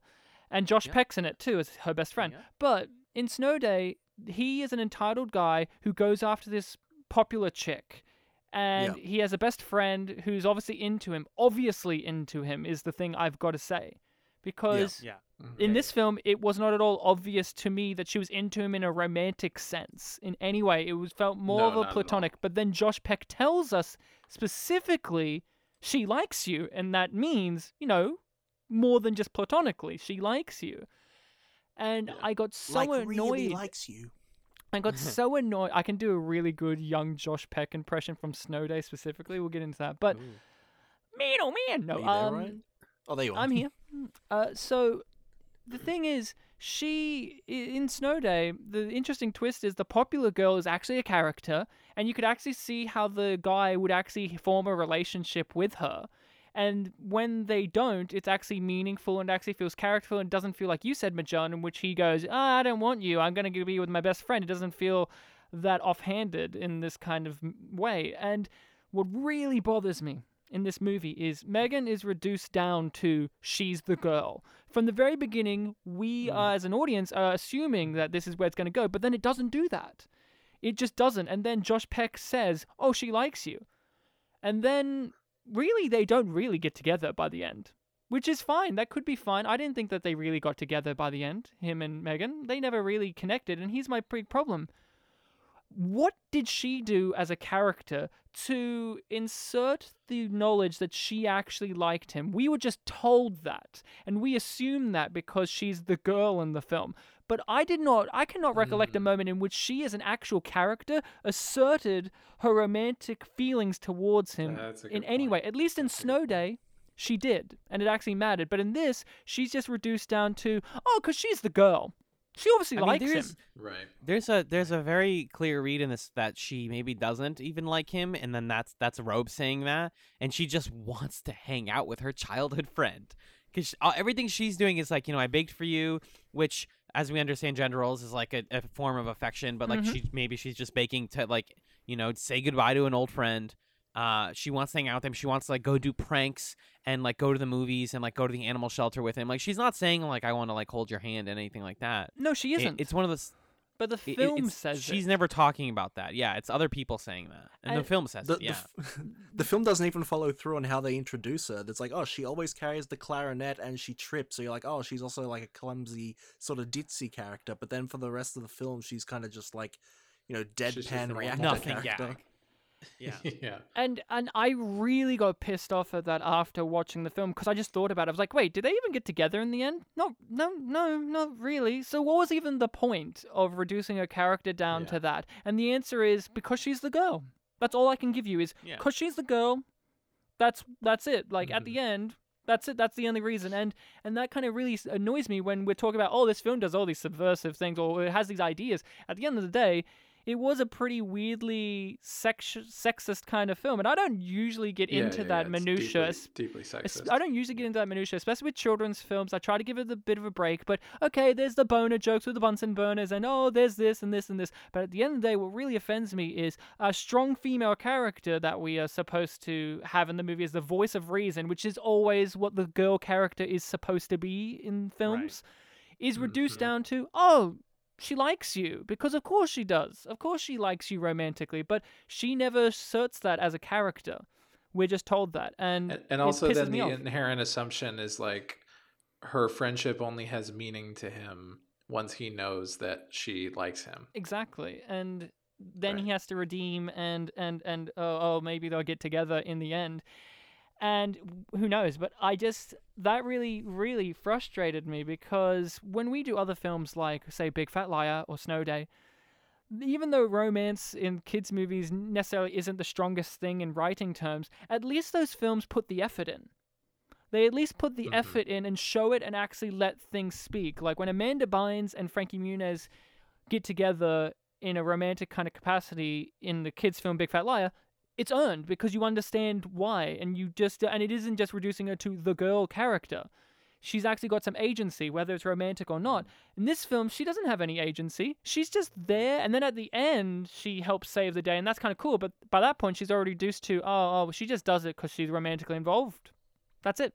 And Josh Yep. Peck's in it too as her best friend. Yep. But in Snow Day, he is an entitled guy who goes after this popular chick. And he has a best friend who's obviously into him. Obviously into him is the thing I've got to say. Because Yeah. Mhm. in this film, it was not at all obvious to me that she was into him in a romantic sense in any way. It was felt more No, of a platonic. But then Josh Peck tells us specifically she likes you, and that means you know more than just platonically. She likes you, and Yeah. I got so like annoyed. really likes you. I got so annoyed. I can do a really good young Josh Peck impression from Snow Day specifically. We'll get into that, but Ooh. man, oh man, no. Are you there, um? Oh, there you are. I'm here. Uh, so the thing is, she in Snow Day. The interesting twist is the popular girl is actually a character, and you could actually see how the guy would actually form a relationship with her. And when they don't, it's actually meaningful and actually feels characterful and doesn't feel like you said, Magellan, in which he goes, ah, I don't want you. I'm going to be with my best friend. It doesn't feel that offhanded in this kind of way. And what really bothers me in this movie is Megan is reduced down to she's the girl. From the very beginning, we Mm. uh, as an audience are assuming that this is where it's going to go, but then it doesn't do that. It just doesn't. And then Josh Peck says, "Oh, she likes you," and then really they don't really get together by the end, which is fine. That could be fine. I didn't think that they really got together by the end. Him and Megan, they never really connected, and here's my big problem what did she do as a character to insert the knowledge that she actually liked him? We were just told that, and we assume that because she's the girl in the film. But I did not, I cannot recollect a mm. moment in which she, as an actual character, asserted her romantic feelings towards him in good any way. At least in Snow Day, she did, and it actually mattered. But in this, she's just reduced down to, oh, because she's the girl. She obviously I mean, likes there's- him. Right. There's a there's a very clear read in this that she maybe doesn't even like him, and then that's that's Robe saying that, and she just wants to hang out with her childhood friend because uh, everything she's doing is like you know I baked for you, which as we understand gender roles is like a, a form of affection, but like Mhm. she maybe she's just baking to like you know say goodbye to an old friend. Uh, she wants to hang out with him. She wants to like go do pranks and like go to the movies and like go to the animal shelter with him. Like she's not saying like I want to like hold your hand and anything like that. No, she isn't. it's one of those but the it- it- film says she's it. never talking about that. Yeah, it's other people saying that, and, And the film says The, it. Yeah, the, f- the film doesn't even follow through on how they introduce her. It's like, oh, she always carries the clarinet and she trips. So you're like, oh, she's also like a clumsy, sort of ditzy character. But then for the rest of the film, she's kind of just like, you know, deadpan normal reactor nothing character. gag. Yeah. yeah. And and I really got pissed off at that after watching the film because I just thought about it. I was like, wait, did they even get together in the end? No, no, no, not really. So what was even the point of reducing a character down Yeah. to that? And the answer is because she's the girl. That's all I can give you is Yeah. because she's the girl. That's that's it. Like at the mm-hmm. end, that's it. That's the only reason. And and that kind of really annoys me when we're talking about oh this film does all these subversive things or it has these ideas. At the end of the day, it was a pretty weirdly sex- sexist kind of film, and I don't usually get Yeah, into yeah, that yeah, minutia. Deeply, deeply sexist. I don't usually get into that minutia, especially with children's films. I try to give it a bit of a break, but okay, there's the boner jokes with the Bunsen burners, and oh, there's this and this and this. But at the end of the day, what really offends me is a strong female character that we are supposed to have in the movie as the voice of reason, which is always what the girl character is supposed to be in films, is reduced Mhm. down to oh. She likes you because, of course, she does. Of course, she likes you romantically, but she never asserts that as a character. We're just told that, and and, and also then the inherent assumption is like her friendship only has meaning to him once he knows that she likes him Exactly, and then Right. he has to redeem, and and and oh, oh, maybe they'll get together in the end, and who knows? But I just that really really frustrated me because when we do other films like say Big Fat Liar or Snow Day. Even though romance in kids' movies necessarily isn't the strongest thing in writing terms, at least those films put the effort in. They at least put the Mhm. effort in and show it and actually let things speak. Like when Amanda Bynes and Frankie Muniz get together in a romantic kind of capacity in the kids' film Big Fat Liar, it's earned because you understand why, and you just and it isn't just reducing her to the girl character. She's actually got some agency, whether it's romantic or not. In this film, she doesn't have any agency. She's just there, and then at the end, she helps save the day, and that's kind of cool. But by that point, she's already reduced to oh, oh she just does it because she's romantically involved. That's it.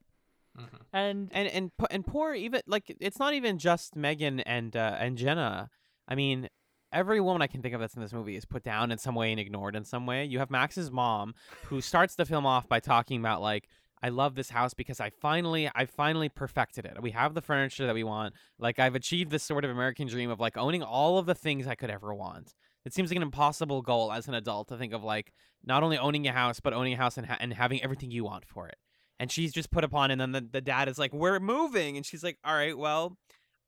Mhm. And and and po- and poor even like it's not even just Megan and uh, and Jenna. I mean, every woman I can think of that's in this movie is put down in some way and ignored in some way. You have Max's mom, who starts the film off by talking about like. I love this house because I finally, I finally perfected it. We have the furniture that we want. Like I've achieved this sort of American dream of like owning all of the things I could ever want. It seems like an impossible goal as an adult to think of like not only owning a house but owning a house and, ha- and having everything you want for it and she's just put upon and then the, the dad is like we're moving and she's like all right well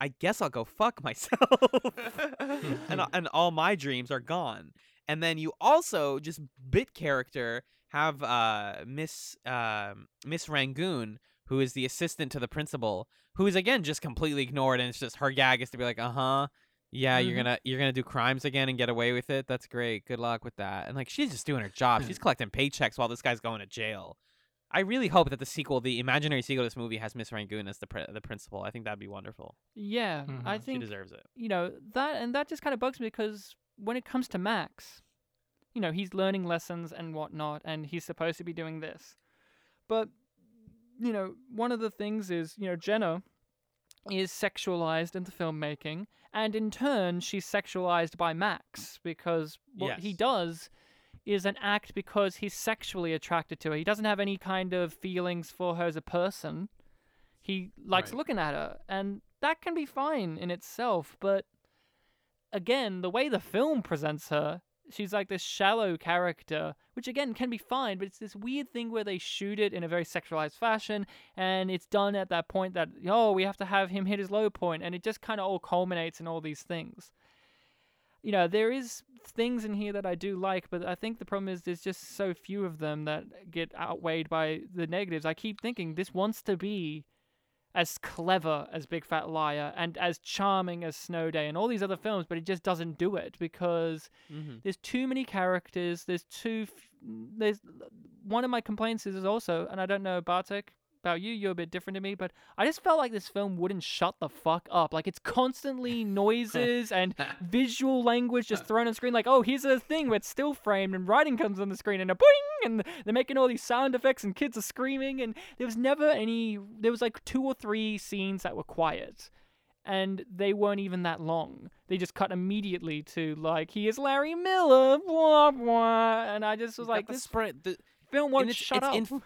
i guess i'll go fuck myself. And, and all my dreams are gone. And then you also just bit character have uh miss uh, miss rangoon who is the assistant to the principal who is again just completely ignored and it's just her gag is to be like uh-huh. Yeah you're Mhm. gonna you're gonna do crimes again and get away with it? That's great. Good luck with that. And like she's just doing her job. She's collecting paychecks while this guy's going to jail I really hope that the sequel, the imaginary sequel to this movie, has Miss Rangoon as the pr- the principal. I think that'd be wonderful. yeah, I Mhm. She think deserves it. you know that and that just kind of bugs me because when it comes to max you know he's learning lessons and whatnot and he's supposed to be doing this but you know, one of the things is, you know, Jenna is sexualized in the filmmaking, and in turn, she's sexualized by Max because what he Yes. does is an act because he's sexually attracted to her. He doesn't have any kind of feelings for her as a person. He likes Right. looking at her, and that can be fine in itself, but again, the way the film presents her, she's like this shallow character, which again can be fine, but it's this weird thing where they shoot it in a very sexualized fashion, and it's done at that point that, oh, we have to have him hit his low point, and it just kind of all culminates in all these things. You know, there is things in here that I do like, but I think the problem is there's just so few of them that get outweighed by the negatives. I keep thinking this wants to be as clever as Big Fat Liar and as charming as Snow Day and all these other films, but it just doesn't do it because Mm-hmm. there's too many characters. There's too. F- there's one of my complaints is also, and I don't know Bartek about you. You're a bit different to me, but I just felt like this film wouldn't shut the fuck up. Like it's constantly noises and visual language just thrown on screen. Like, oh, here's a thing where it's still framed and writing comes on the screen and a boing, and they're making all these sound effects and kids are screaming. And there was never any. There was like two or three scenes that were quiet and they weren't even that long. They just cut immediately to like, "He is Larry Miller," blah blah, and I just was like, "This spread. The, film won't shut up." inf-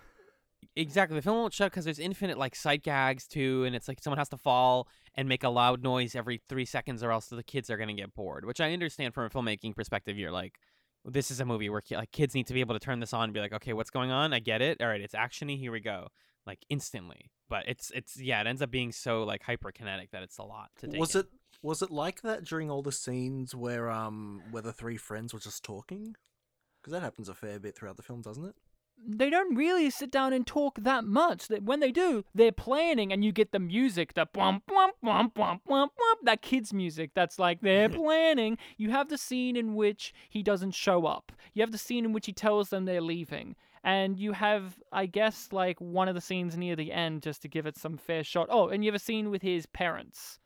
exactly, the film won't shut because there's infinite like sight gags too, and it's like someone has to fall and make a loud noise every three seconds, or else the kids are gonna get bored. Which I understand from a filmmaking perspective. You're like, this is a movie where like kids need to be able to turn this on and be like, okay, what's going on? I get it. All right, it's actiony. Here we go. Like instantly. But it's it's yeah, it ends up being so like hyperkinetic that it's a lot to take. Was in. it was it like that during all the scenes where um where the three friends were just talking? Because that happens a fair bit throughout the film, doesn't it? They don't really sit down and talk that much. That when they do, they're planning, and you get the music, the bump bump bump bump bump bump, that kids music. That's like they're planning. You have the scene in which he doesn't show up. You have the scene in which he tells them they're leaving. And you have, I guess, like one of the scenes near the end, just to give it some fair shot. Oh, and you have a scene with his parents,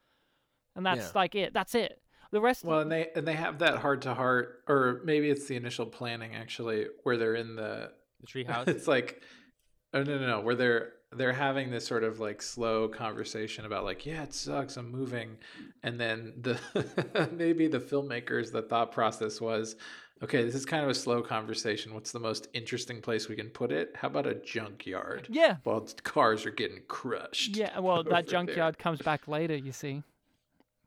and that's Yeah. like it. That's it. The rest. Well, and they and they have that heart to heart, or maybe it's the initial planning actually, where they're in the. The treehouse? It's like, oh no no no, where they're they're having this sort of like slow conversation about like, yeah, it sucks, I'm moving, and then the maybe the filmmakers the thought process was, okay, this is kind of a slow conversation. What's the most interesting place we can put it? How about a junkyard? yeah. While cars are getting crushed. Yeah. Well, over that there. junkyard comes back later. You see.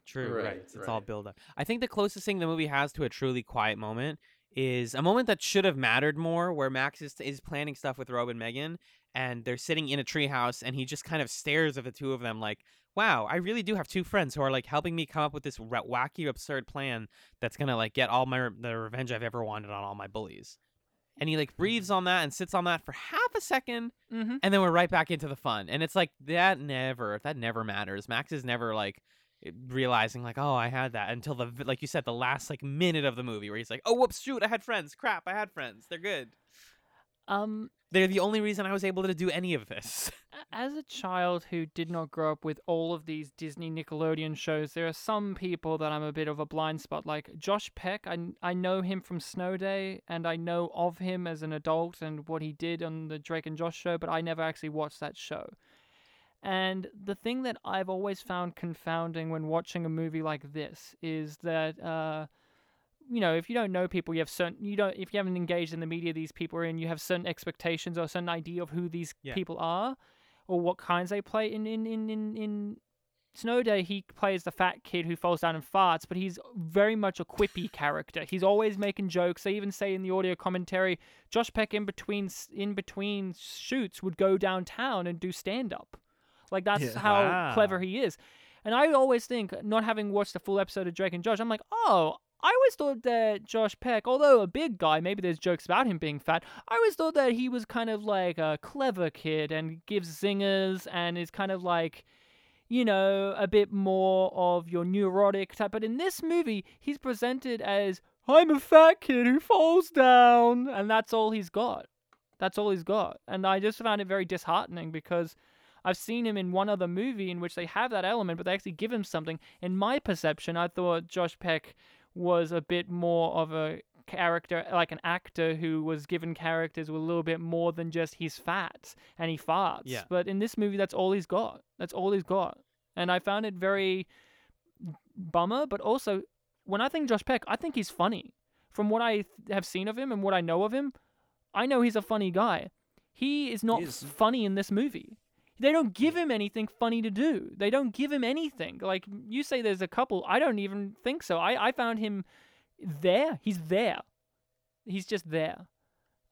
True, Right, right. It's, it's all right. build up. I think the closest thing the movie has to a truly quiet moment is a moment that should have mattered more, where Max is is planning stuff with Rob and Megan, and they're sitting in a treehouse, and he just kind of stares at the two of them like, "Wow, I really do have two friends who are like helping me come up with this wacky, absurd plan that's gonna like get all my re- the revenge I've ever wanted on all my bullies." And he like breathes on that and sits on that for half a second, Mm-hmm. and then we're right back into the fun and it's like that never that never matters max is never like realizing like oh i had that until the like you said the last like minute of the movie where he's like oh whoops shoot i had friends crap i had friends they're good Um, they're the only reason i was able to do any of this as a child who did not grow up with all of these Disney Nickelodeon shows, there are some people that I'm a bit of a blind spot. Like Josh Peck, I, I know him from Snow Day, and I know of him as an adult and what he did on the Drake and Josh show, but I never actually watched that show. And the thing that I've always found confounding when watching a movie like this is that, uh, you know, if you don't know people, you have certain, you don't, if you haven't engaged in the media these people are in, you have certain expectations or a certain idea of who these Yeah. people are or what kinds they play. In, in, in, in, in Snow Day, he plays the fat kid who falls down and farts, but he's very much a quippy character. He's always making jokes. They even say in the audio commentary, Josh Peck in between in between shoots would go downtown and do stand up. Like that's Yeah. how clever he is. And I always think, not having watched a full episode of Drake and Josh, I'm like, oh, I always thought that Josh Peck, although a big guy, maybe there's jokes about him being fat, I always thought that he was kind of like a clever kid and gives zingers and is kind of like, you know, a bit more of your neurotic type. But in this movie, he's presented as, I'm a fat kid who falls down. And that's all he's got. That's all he's got. And I just found it very disheartening because I've seen him in one other movie in which they have that element, but they actually give him something. In my perception, I thought Josh Peck was a bit more of a character, like an actor who was given characters with a little bit more than just he's fat and he farts. Yeah. But in this movie, that's all he's got. That's all he's got. And I found it very bummer, but also when I think Josh Peck, I think he's funny. From what I th- have seen of him and what I know of him, I know he's a funny guy. He is not is. funny in this movie. They don't give him anything funny to do. They don't give him anything. Like you say, there's a couple. I don't even think so. I, I found him there. He's there. He's just there.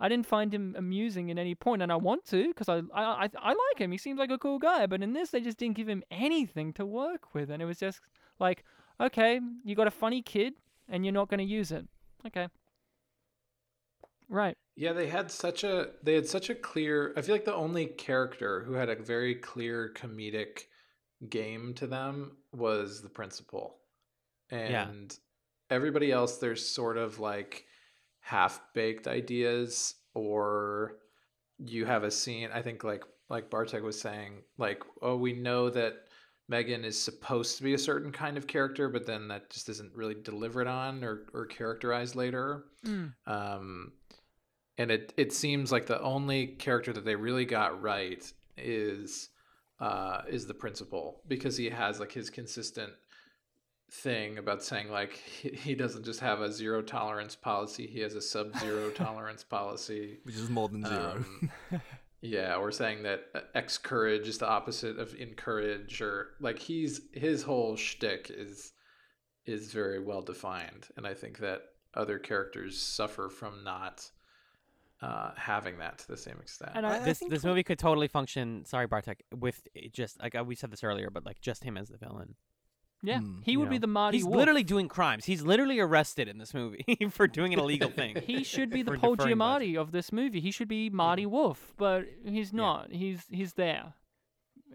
I didn't find him amusing in any point, and I want to because I, I I I like him. He seems like a cool guy. But in this, they just didn't give him anything to work with, and it was just like, okay, you got a funny kid, and you're not going to use it. Okay. Right. Yeah, they had such a they had such a clear I feel like the only character who had a very clear comedic game to them was the principal. Yeah. And everybody else there's sort of like half-baked ideas or you have a scene I think like like Bartek was saying like oh we know that Megan is supposed to be a certain kind of character but then that just isn't really delivered on or or characterized later. Mm. Um, and it it seems like the only character that they really got right is uh, is the principal because he has like his consistent thing about saying like he, he doesn't just have a zero tolerance policy he has a sub zero tolerance policy which is more than zero. um, yeah, or saying that uh, X courage is the opposite of encourage, or like he's his whole shtick is is very well defined, and I think that other characters suffer from not uh, having that to the same extent. And I, I this think this movie could totally function. Sorry, Bartek, with just like uh, we said this earlier, but like just him as the villain. yeah, Hmm, he you would be the Marty He's Wolf. literally doing crimes. He's literally arrested in this movie for doing an illegal thing. he should be the For Paul. Giamatti of this movie. He should be Marty Wolf, but he's not. He's he's there,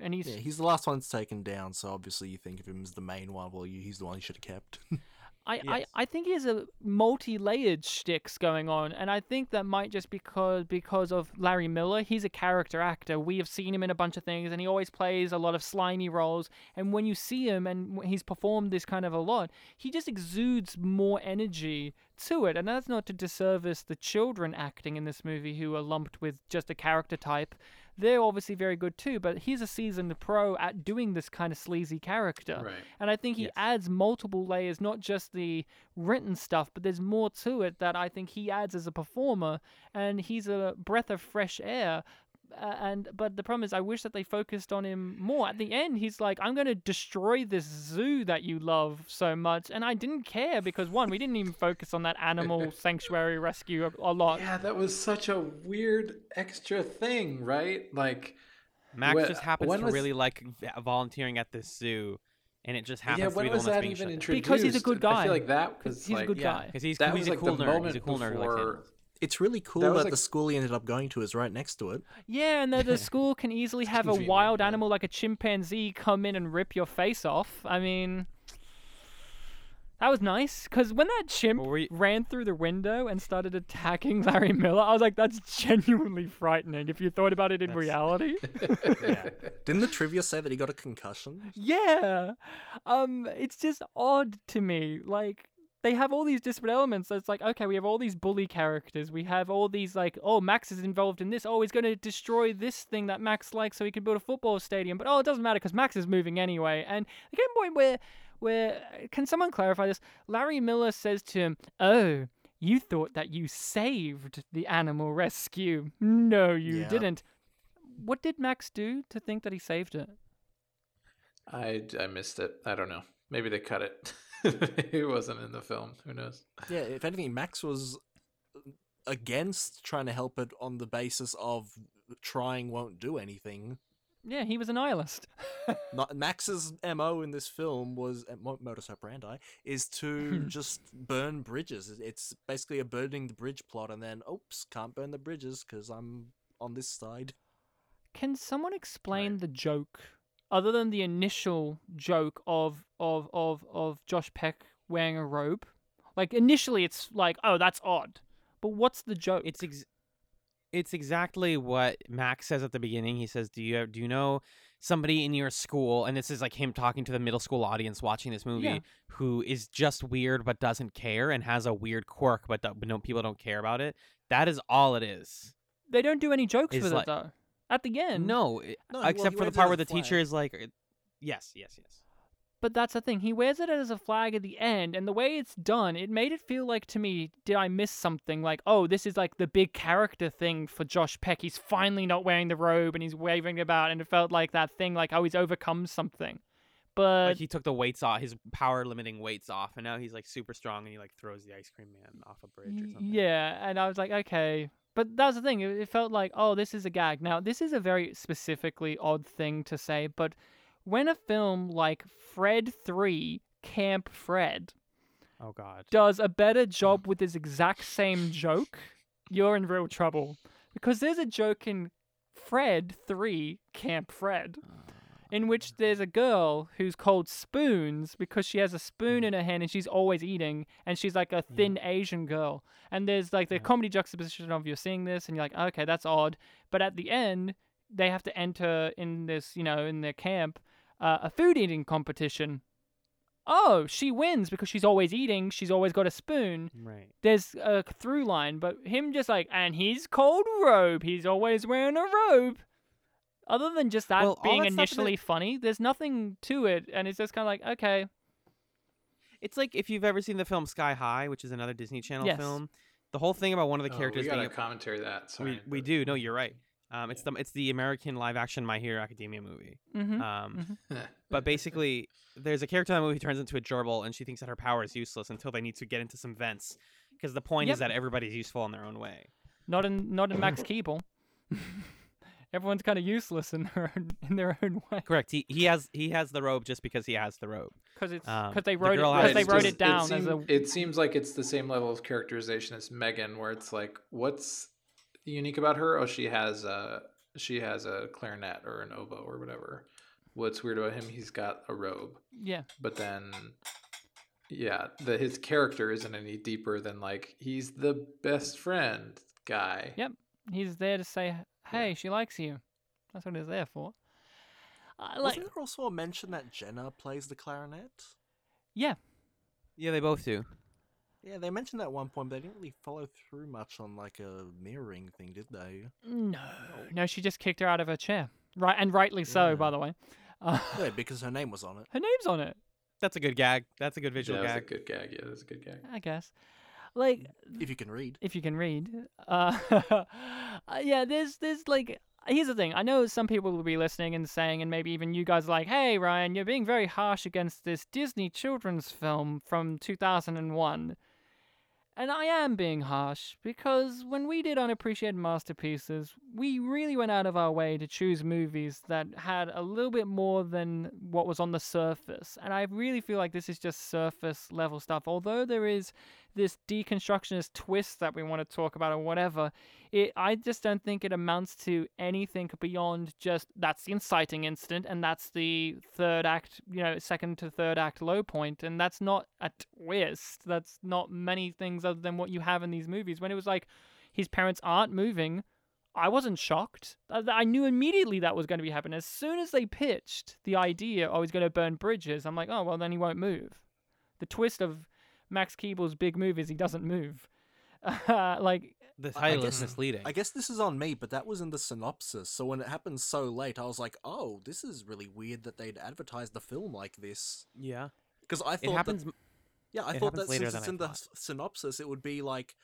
and he's yeah, he's the last one taken down, so obviously you think of him as the main one. Well, you, he's the one you should have kept. I, I, Yes. I think he has a multi-layered shticks going on, and I think that might just because because of Larry Miller. He's a character actor. We have seen him in a bunch of things, and he always plays a lot of slimy roles. And when you see him, and he's performed this kind of a lot, he just exudes more energy to it. And that's not to disservice the children acting in this movie who are lumped with just a character type. They're obviously very good too, but he's a seasoned pro at doing this kind of sleazy character. right. And I think he Yes. adds multiple layers, not just the written stuff, but there's more to it that I think he adds as a performer. And he's a breath of fresh air. Uh, and but the problem is, I wish that they focused on him more. At the end, he's like, "I'm going to destroy this zoo that you love so much," and I didn't care because one, we didn't even focus on that animal sanctuary rescue a, a lot. Yeah, that was such a weird extra thing, right? Like, Max Wh- just happens to was- really like volunteering at this zoo, and it just happens yeah, to when be the was one that's being even shut introduced? Because he's a good I guy. feel like that 'Cause was he's a good Yeah, guy. because he's that he's was a like cool the nerd. moment He's a cool nerd who likes before. animals. It's really cool That that, was the school he ended up going to is right next to it. Yeah, and that the school can easily have a wild animal like a chimpanzee come in and rip your face off. I mean, that was nice because when that chimp Well, were you- ran through the window and started attacking Larry Miller, I was like, that's genuinely frightening if you thought about it in That's- reality. Yeah. Didn't the trivia say that he got a concussion? yeah, um, it's just odd to me. Like they have all these disparate elements. It's like, okay, we have all these bully characters. We have all these like, oh, Max is involved in this. Oh, he's going to destroy this thing that Max likes so he can build a football stadium. But oh, it doesn't matter because Max is moving anyway. And the game point where, where can someone clarify this? Larry Miller says to him, "Oh." You thought that you saved the animal rescue. No, you Yeah. didn't. What did Max do to think that he saved it? I, I missed it. I don't know. Maybe they cut it. it wasn't in the film. Who knows? Yeah, if anything, Max was against trying to help it on the basis of trying won't do anything. Yeah, he was a nihilist. Not, Max's mo in this film was mo- modus operandi is to hmm. just burn bridges. It's basically a burning the bridge plot, and then oops, can't burn the bridges because I'm on this side. Can someone explain Right. the joke, other than the initial joke of of of of Josh Peck wearing a robe? Like initially, it's like, oh, that's odd. But what's the joke? It's ex- it's exactly what Max says at the beginning. He says, "Do you do you know somebody in your school, and this is like him talking to the middle school audience watching this movie, Yeah. who is just weird but doesn't care and has a weird quirk, but, do- but no people don't care about it. That is all it is. They don't do any jokes It's with like- it though. At the end, No, it- No, except he for the part where a the teacher is like, yes, yes, yes. But that's the thing. He wears it as a flag at the end, and the way it's done, it made it feel like to me, did I miss something? Like, oh, this is like the big character thing for Josh Peck. He's finally not wearing the robe and he's waving about, and it felt like that thing, like, oh, he's overcome something. But Like he took the weights off, his power limiting weights off, and now he's like super strong, and he like throws the ice cream man off a bridge or something. Yeah, and I was like, okay. But that's the thing. It, it felt like, oh, this is a gag. Now, this is a very specifically odd thing to say, but when a film like Fred 3, Camp Fred, Oh God. does a better job with this exact same joke, you're in real trouble. Because there's a joke in Fred 3, Camp Fred, ah. In which there's a girl who's called Spoons because she has a spoon in her hand and she's always eating, and she's like a thin Asian girl. And there's like the comedy juxtaposition of you're seeing this, and you're like, okay, that's odd. But at the end, they have to enter in this, you know, in their camp, uh, a food eating competition. Oh, she wins because she's always eating. She's always got a spoon Right. there's a through line, but him just like, and he's called Robe. He's always wearing a robe. Other than just that Well, being that stuff in it- initially funny, there's nothing to it, and it's just kind of like, okay, It's like if you've ever seen the film Sky High, which is another Disney Channel Yes. film. The whole thing about one of the Oh, characters we being got a- to commentary that. Sorry, we, we do. No, you're right. Um, it's the it's the American live action My Hero Academia movie. mm-hmm. Um, but basically, there's a character in the movie who turns into a gerbil, and she thinks that her power is useless until they need to get into some vents. Because the point Yep. is that everybody's useful in their own way. not in not in Max Keeble. Everyone's kind of useless in their own in their own way Correct. He he has he has the robe just because he has the robe. because it's Um, because they the wrote it girl because they it's wrote just- it down seem- as a It seems like it's the same level of characterization as Megan, where it's like, what's unique about her? Oh, she has a she has a clarinet or an oboe or whatever. What's weird about him? He's got a robe, yeah but then, yeah, the his character isn't any deeper than like he's the best friend guy. Yep. he's there to say, hey, she likes you. That's what he's there for. I like Wasn't there also a mention that Jenna plays the clarinet? yeah Yeah, they both do. Yeah, they mentioned that at one point, but they didn't really follow through much on like a mirroring thing, did they? no no she just kicked her out of her chair right and rightly so Yeah. by the way. Uh, Yeah, because her name was on it. her name's on it. That's a good gag. That's a good Yeah, gag. that's a good gag. Yeah, that's a good gag. I guess. Like If you can read. if you can read. Uh, uh, yeah, there's there's like here's the thing. I know some people will be listening and saying, and maybe even you guys are like, hey Ryan, you're being very harsh against this Disney children's film from 2001. And I am being harsh because when we did unappreciated masterpieces, we really went out of our way to choose movies that had a little bit more than what was on the surface. And I really feel like this is just surface level stuff. Although there is this deconstructionist twist that we want to talk about or whatever, it I just don't think it amounts to anything beyond just that's the inciting incident and that's the third act, you know, second to third act low point, and that's not a twist. That's not many things other than what you have in these movies. When it was like his parents aren't moving, I wasn't shocked. I, knew immediately that was going to be happening. As soon as they pitched the idea, oh, he's going to burn bridges, I'm like, oh, well, then he won't move. The twist of Max Keeble's big move is he doesn't move. like, The I- I title is guess- misleading. I guess this is on me, but that was in the synopsis. So when it happened so late, I was like, "Oh, this is really weird that they'd advertise the film like this." yeah. Because I It thought happens. that, yeah, I thought that since it's in the synopsis, it would be like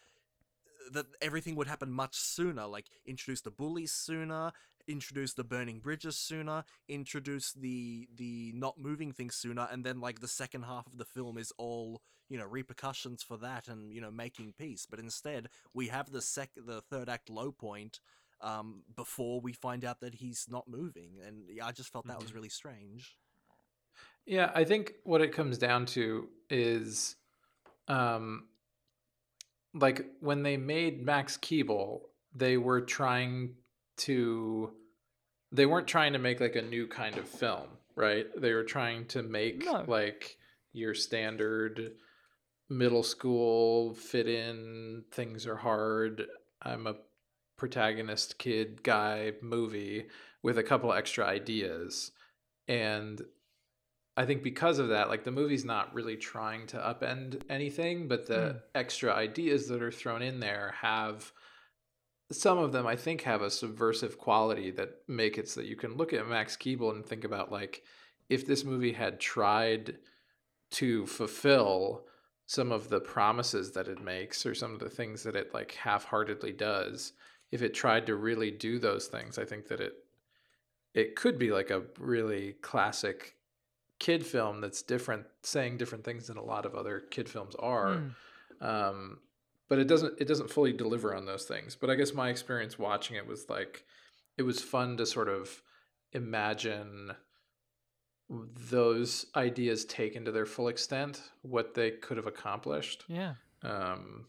uh, that everything would happen much sooner. Like introduce the bullies sooner, introduce the burning bridges sooner, introduce the the not moving things sooner, and then like the second half of the film is all you know repercussions for that and you know making peace. But instead, we have the sec the third act low point um, before we find out that he's not moving, and yeah, I just felt that was really strange. Yeah, I think what it comes down to is um like when they made Max Keeble, they were trying to they weren't trying to make like a new kind of film, right? They were trying to make No. like your standard middle school fit in things are hard. I'm a protagonist kid guy movie with a couple extra ideas. And I think because of that, like the movie's not really trying to upend anything, but the Mm. extra ideas that are thrown in there have some of them I think have a subversive quality that make it so that you can look at Max Keeble and think about like if this movie had tried to fulfill some of the promises that it makes or some of the things that it like half-heartedly does if it tried to really do those things i think that it it could be like a really classic kid film that's different saying different things than a lot of other kid films are Mm. um, but it doesn't it doesn't fully deliver on those things but i guess my experience watching it was like it was fun to sort of imagine those ideas taken to their full extent what they could have accomplished. Yeah. um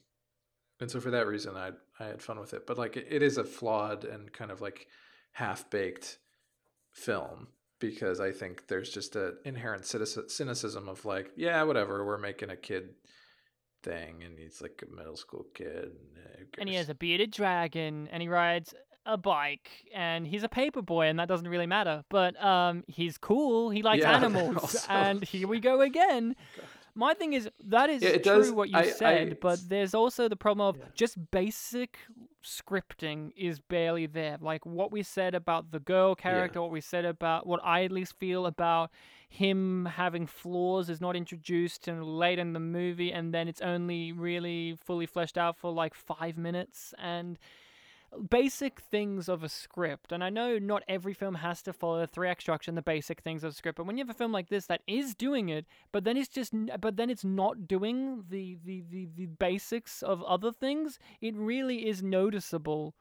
and so for that reason i i had fun with it. But like it, it is a flawed and kind of like half baked film because i think there's just an inherent cynicism of like yeah whatever we're making a kid thing and he's like a middle school kid and, uh, And he has a bearded dragon, and he rides a bike, and he's a paper boy, and that doesn't really matter. But um, he's cool. He likes Yeah, animals, also- and here we go again. My thing is that is Yeah, true does- what you I- said, I- but there's also the problem of Yeah. just basic scripting is barely there. Like what we said about the girl character, what we said about what I at least feel about him having flaws is not introduced until late in the movie, and then it's only really fully fleshed out for like five minutes and basic things of a script. And I know not every film has to follow the three act structure and the basic things of a script, but when you have a film like this that is doing it, but then it's just, but then it's not doing the the the, the basics of other things, it really is noticeable.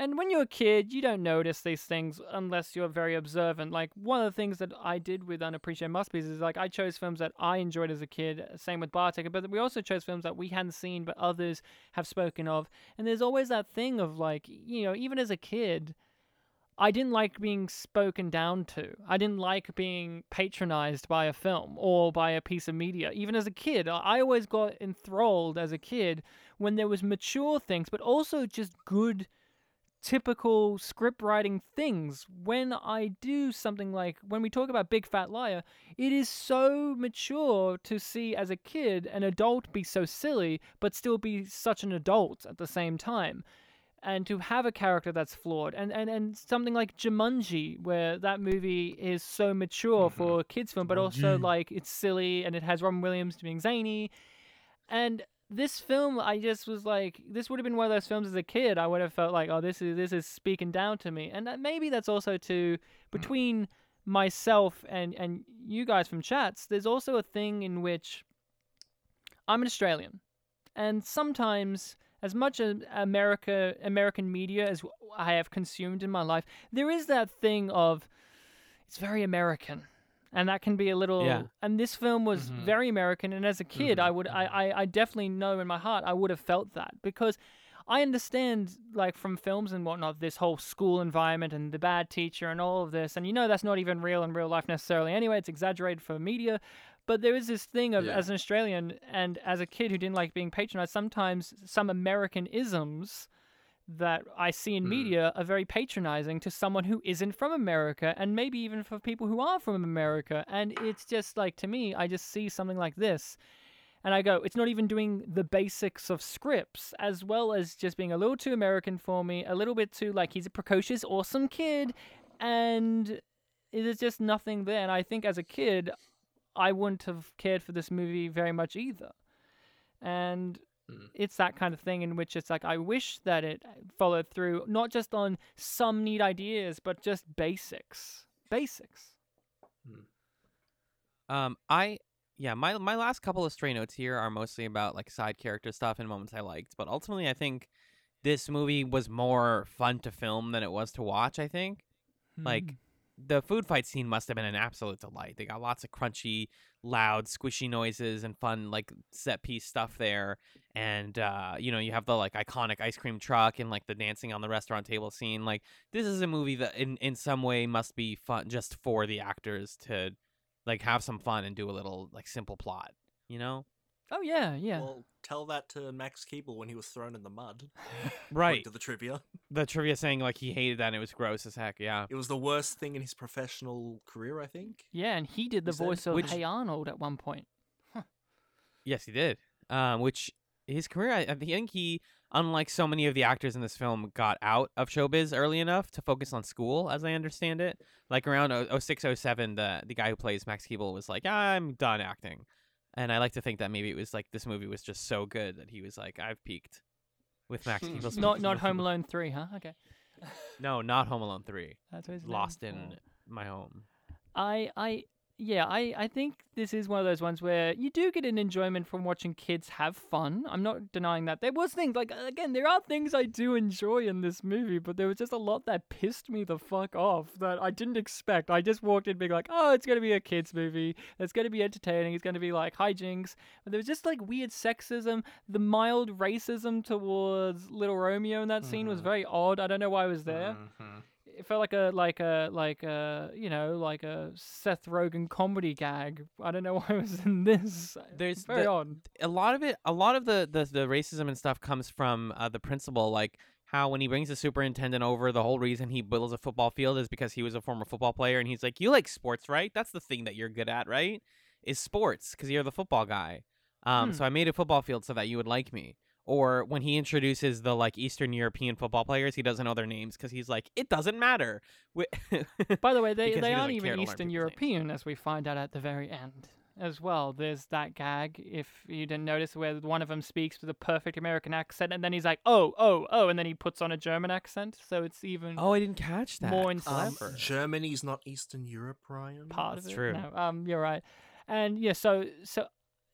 And when you're a kid, you don't notice these things unless you're very observant. Like one of the things that I did with Unappreciated Masterpieces is like I chose films that I enjoyed as a kid. Uh, same with Bartek, but we also chose films that we hadn't seen but others have spoken of. And there's always that thing of like, you know, even as a kid, I didn't like being spoken down to. I didn't like being patronized by a film or by a piece of media. Even as a kid, I I always got enthralled as a kid when there was mature things, but also just good typical script writing things. When I do something like when we talk about Big Fat Liar, it is so mature to see as a kid an adult be so silly but still be such an adult at the same time. And to have a character that's flawed, and, and, and something like Jumanji, where that movie is so mature mm-hmm. for a kids' film, but also like it's silly and it has Robin Williams being zany, and this film, I just was like, this would have been one of those films as a kid. I would have felt like, oh, this is this is speaking down to me, and that, maybe that's also to hmm. between myself and and you guys from chats. There's also a thing in which I'm an Australian, and sometimes, as much as America American media as I have consumed in my life, there is that thing of it's very American. And that can be a little. Yeah. And this film was Mhm. very American. And as a kid, I would, I, I, I definitely know in my heart, I would have felt that because I understand, like from films and whatnot, this whole school environment and the bad teacher and all of this. And you know, that's not even real in real life necessarily. Anyway, it's exaggerated for media. But there is this thing of, Yeah. as an Australian and as a kid who didn't like being patronized, sometimes some American isms that I see in Mm. media are very patronizing to someone who isn't from America and maybe even for people who are from America. And it's just like, to me, I just see something like this and I go, it's not even doing the basics of scripts, as well as just being a little too American for me, a little bit too like he's a precocious, awesome kid, and there's just nothing there. And I think as a kid, I wouldn't have cared for this movie very much either. And Mm. it's that kind of thing in which it's like I wish that it followed through, not just on some neat ideas, but just basics. Basics. Um, I yeah, my my last couple of stray notes here are mostly about like side character stuff and moments I liked, but ultimately I think this movie was more fun to film than it was to watch. I think like Hmm. the food fight scene must have been an absolute delight. They got lots of crunchy, loud, squishy noises and fun like set piece stuff there. And uh, you know, you have the like iconic ice cream truck and like the dancing on the restaurant table scene. Like this is a movie that in in some way must be fun just for the actors to like have some fun and do a little like simple plot, you know? Oh yeah, yeah. Well, tell that to Max Keeble when he was thrown in the mud. Right. To the trivia, The trivia saying like he hated that and it was gross as heck. Yeah. it was the worst thing in his professional career. I think. yeah, and he did the He said- voice of Which- Hey Arnold at one point. Yes, he did. Um, which his career, I, I think he, unlike so many of the actors in this film, got out of showbiz early enough to focus on school, as I understand it. Like around 06, 07, the the guy who plays Max Keeble was like, I'm done acting, and I like to think that maybe it was like this movie was just so good that he was like, I've peaked with Max hmm. Keeble's. Not not Home Alone three, huh? Okay, No, not Home Alone three. that's what Lost in for. my home. I I yeah, I, I think this is one of those ones where you do get an enjoyment from watching kids have fun. I'm not denying that. There was things like again, there are things I do enjoy in this movie, but there was just a lot that pissed me the fuck off that I didn't expect. I just walked in being like, oh, it's gonna be a kids movie. It's gonna be entertaining. It's gonna be like hijinks. But there was just like weird sexism. The mild racism towards Little Romeo in that scene was Mhm. very odd. I don't know why it was there Mhm. It felt like a like a like a you know like a Seth Rogen comedy gag. I don't know why it was in this. There's very the- odd. a lot of it a lot of the the, the racism and stuff comes from uh, the principal like how when he brings the superintendent over the whole reason he builds a football field is because he was a former football player and he's like you like sports right that's the thing that you're good at right is sports because you're the football guy um Hmm. so i made a football field so that you would like me or when he introduces the like eastern european football players he doesn't know their names because he's like it doesn't matter Wi- By the way, they they aren't even Eastern people's names. European, as we find out at the very end. As well, there's that gag. If you didn't notice, where one of them speaks with a perfect American accent, and then he's like, "Oh, oh, oh," and then he puts on a German accent, so it's even oh i didn't catch that more Um, clever. Germany's not Eastern Europe, Ryan. part That's of it. true. No, um, you're right. And yeah, so so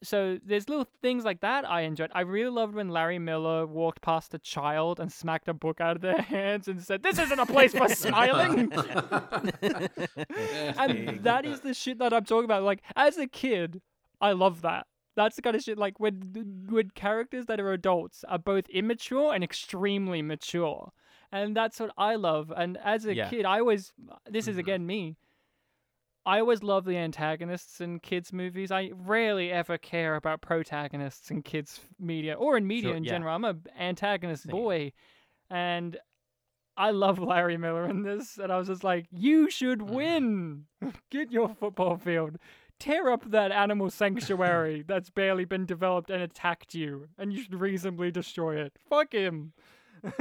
so there's little things like that I enjoyed. I really loved when Larry Miller walked past a child and smacked a book out of their hands and said, "This isn't a place for smiling." and that is the shit that I'm talking about. Like as a kid, I love that. That's the kind of shit like when when characters that are adults are both immature and extremely mature. And that's what I love. And as a Yeah. kid, I always this is Mhm. again me. I always love the antagonists in kids' movies. I rarely ever care about protagonists in kids' media or in media Sure, in yeah. general. I'm a antagonist Same. boy, and I love Larry Miller in this. And I was just like, "You should Mm-hmm. win. Get your football field. Tear up that animal sanctuary that's barely been developed and attacked you, and you should reasonably destroy it. Fuck him."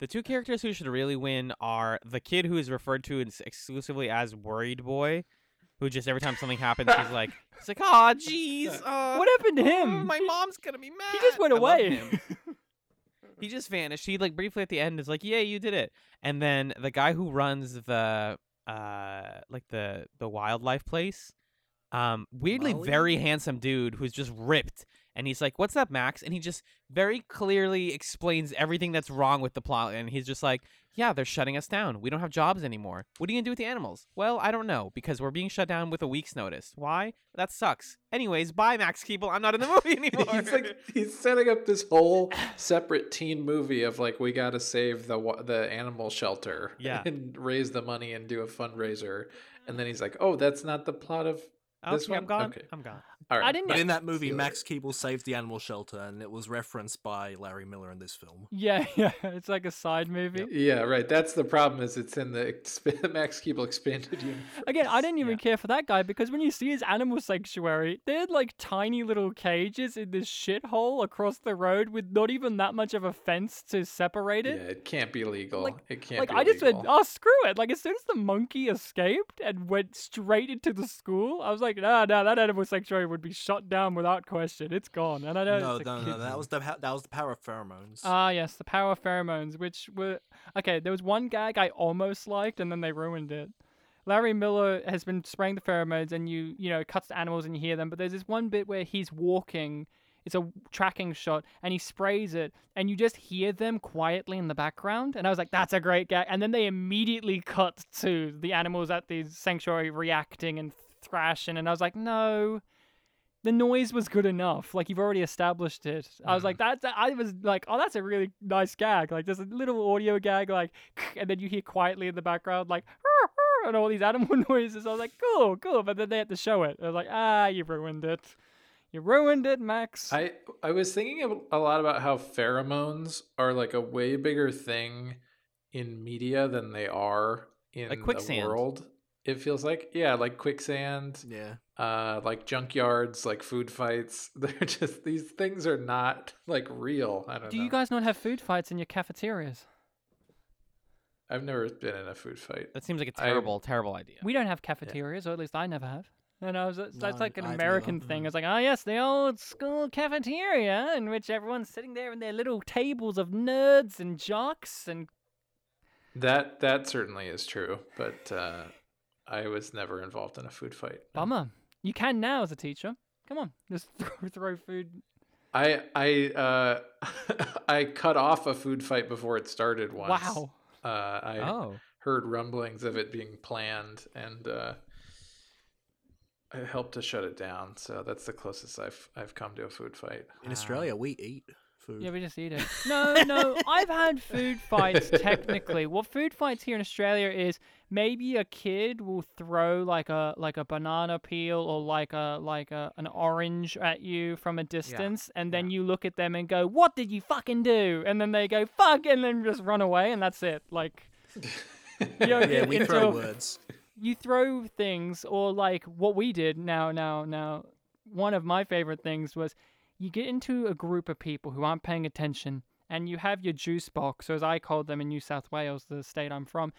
The two characters who should really win are the kid who is referred to exclusively as Worried Boy, who just every time something happens, he's like, "It's like, oh, jeez, uh, what happened to him? my mom's gonna be mad." He just went I away. he just vanished. He like briefly at the end is like, "Yeah, you did it." And then the guy who runs the uh like the the wildlife place, um, weirdly Molly? very handsome dude who's just ripped. And he's like, "What's up, Max?" And he just very clearly explains everything that's wrong with the plot. And he's just like, "Yeah, they're shutting us down. We don't have jobs anymore. What are you gonna do with the animals?" Well, I don't know because we're being shut down with a week's notice. Why? That sucks. Anyways, bye, Max Keeble. I'm not in the movie anymore. he's like he's setting up this whole separate teen movie of like we got to save the the animal shelter Yeah. and raise the money and do a fundraiser and then he's like oh that's not the plot of okay, I'm gone. okay I'm gone. All right I didn't But bye. in that movie, Max Keeble saved the animal shelter, and it was referenced by Larry Miller in this film. Yeah, yeah, it's like a side movie. yeah right that's the problem is it's in the exp- Max Keeble expanded universe Again, I didn't even Yeah. care for that guy because when you see his animal sanctuary, they're like tiny little cages in this shithole across the road with not even that much of a fence to separate it. yeah it. it can't be legal Like- it can't like be I just legal. went, oh screw it! Like as soon as the monkey escaped and went straight into the school, I was like, nah, nah, that animal sanctuary would be shut down without question. It's gone. And I know No, no, no, that was the that was the power of pheromones. Ah, yes, the power of pheromones, which were okay. There was one gag I almost liked, and then they ruined it. Larry Miller has been spraying the pheromones, and you, you know, cuts to animals and you hear them. But there's this one bit where he's walking. It's a tracking shot, and he sprays it, and you just hear them quietly in the background. And I was like, "That's a great gag." And then they immediately cut to the animals at the sanctuary reacting and thrashing, and I was like, "No." The noise was good enough. Like you've already established it. I was like, that's. I was like, oh, that's a really nice gag. Like there's a little audio gag, like, and then you hear quietly in the background, like, and all these animal noises. I was like, cool, cool. But then they had to show it. I was like, ah, you ruined it. You ruined it, Max. I I was thinking a- a lot about how pheromones are like a way bigger thing in media than they are in Like the quicksand. world. It feels like yeah, like quicksand, Yeah. Uh, like junkyards, like food fights. They're just these things are not like real. I don't Do know. you guys not have food fights in your cafeterias? I've never been in a food fight. That seems like a terrible, terrible idea. We don't have cafeterias, or at least I never have. And I was that's No, like an I neither. American thing. It's like, oh yes, the old school cafeteria in which everyone's sitting there in their little tables of nerds and jocks and That that certainly is true, but uh, I was never involved in a food fight. no. bummer. You can now as a teacher. Come on, just throw, throw food. I I uh, I cut off a food fight before it started once. Wow. Uh, I oh, heard rumblings of it being planned, and uh, I helped to shut it down. So that's the closest I've I've come to a food fight. In Uh, Australia, we eat food. Yeah, we just eat it. No, no, I've had food fights technically. What food fights here in Australia is maybe a kid will throw like a like a banana peel or like a like a an orange at you from a distance and then you look at them and go, "What did you fucking do?" And then they go, "Fuck," and then just run away and that's it. Like you know, yeah, we into throw words. you throw things or like what we did now now now one of my favorite things was you get into a group of people who aren't paying attention and you have your juice box or as i called them in new south wales the state i'm from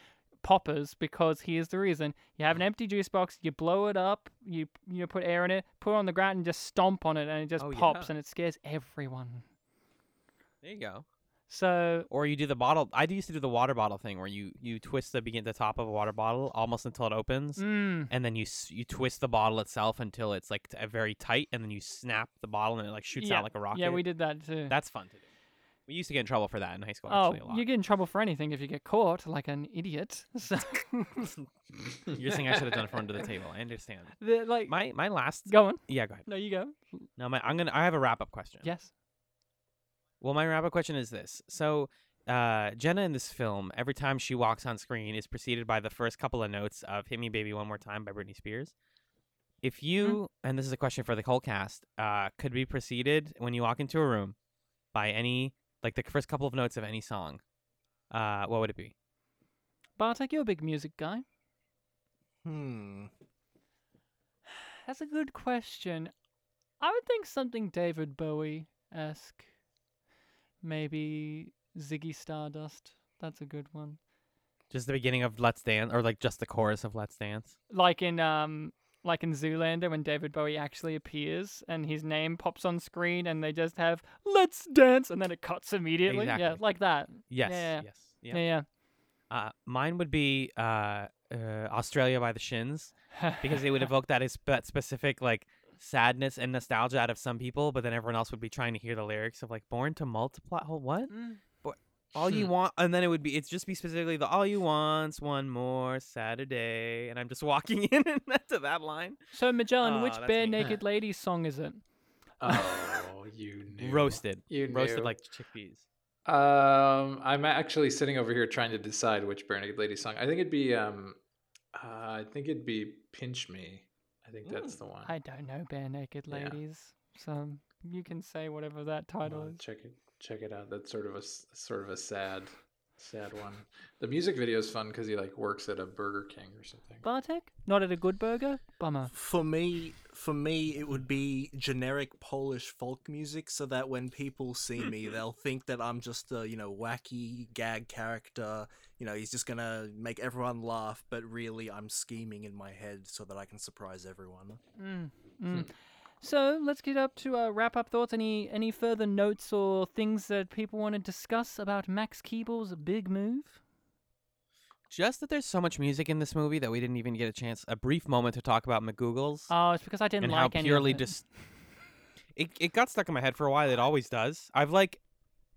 poppers because here's the reason you have an empty juice box you blow it up you you know, put air in it put it on the ground and just stomp on it and it just Oh, pops yeah. and it scares everyone there you go. so Or you do the bottle. I used to do the water bottle thing where you you twist the begin the top of a water bottle almost until it opens, mm, and then you you twist the bottle itself until it's like t- very tight, and then you snap the bottle and it like shoots yeah, out like a rocket. yeah we did that too That's fun to do. We used to get in trouble for that in high school. Oh, Actually, a lot. you get in trouble for anything if you get caught, like an idiot. So, You're saying I should have done it from under the table. I understand. the, like, My my last. go on. Yeah, go ahead. No, you go. No, my I'm gonna. I have a wrap up question. Yes. Well, my wrap up question is this. So, uh, Jenna in this film, every time she walks on screen, is preceded by the first couple of notes of "Hit Me, Baby, One More Time" by Britney Spears. If you, and this is a question for the whole cast, uh, could be preceded when you walk into a room by any, like the first couple of notes of any song, uh, what would it be? Bartek, you're a big music guy. Hmm. That's a good question. I would think something David Bowie esque. Maybe Ziggy Stardust. That's a good one. Just the beginning of Let's Dance, or like just the chorus of Let's Dance. Like in um like in Zoolander when David Bowie actually appears and his name pops on screen and they just have "Let's dance" and then it cuts immediately. Yeah, like that. Yes, Yeah. yes, Yeah, yeah. Uh, mine would be uh, uh, Australia by the Shins. because it would evoke that is that specific like sadness and nostalgia out of some people, but then everyone else would be trying to hear the lyrics of like "Born to Multiply." Oh, what? Mm. All you want, and then it would be it's just be specifically the "All you want's one more Saturday," and I'm just walking in and to that line. So Magellan, Oh, which bare me. naked ladies song is it? Oh, you knew. Roasted, You roasted like chickpeas. Um, I'm actually sitting over here trying to decide which Barenaked Ladies song. I think it'd be um, uh, I think it'd be "Pinch Me." I think that's the one. I don't know bare naked Yeah. ladies. So you can say whatever that title Well, is. check it, check it out. That's sort of a s- sort of a sad, sad one. The music video is fun because he like works at a Burger King or something. Bartek? Not at a good burger? Bummer. For me, for me, it would be generic Polish folk music, so that when people see me, they'll think that I'm just a you know wacky gag character. You know, he's just gonna make everyone laugh, but really, I'm scheming in my head so that I can surprise everyone. Mm, mm. So let's get up to uh, wrap up thoughts. Any any further notes or things that people want to discuss about Max Keeble's big move? Just that there's so much music in this movie that we didn't even get a chance, a brief moment to talk about McGoohan's. Oh, it's because I didn't and like how any purely of it. just it it got stuck in my head for a while. It always does. I've like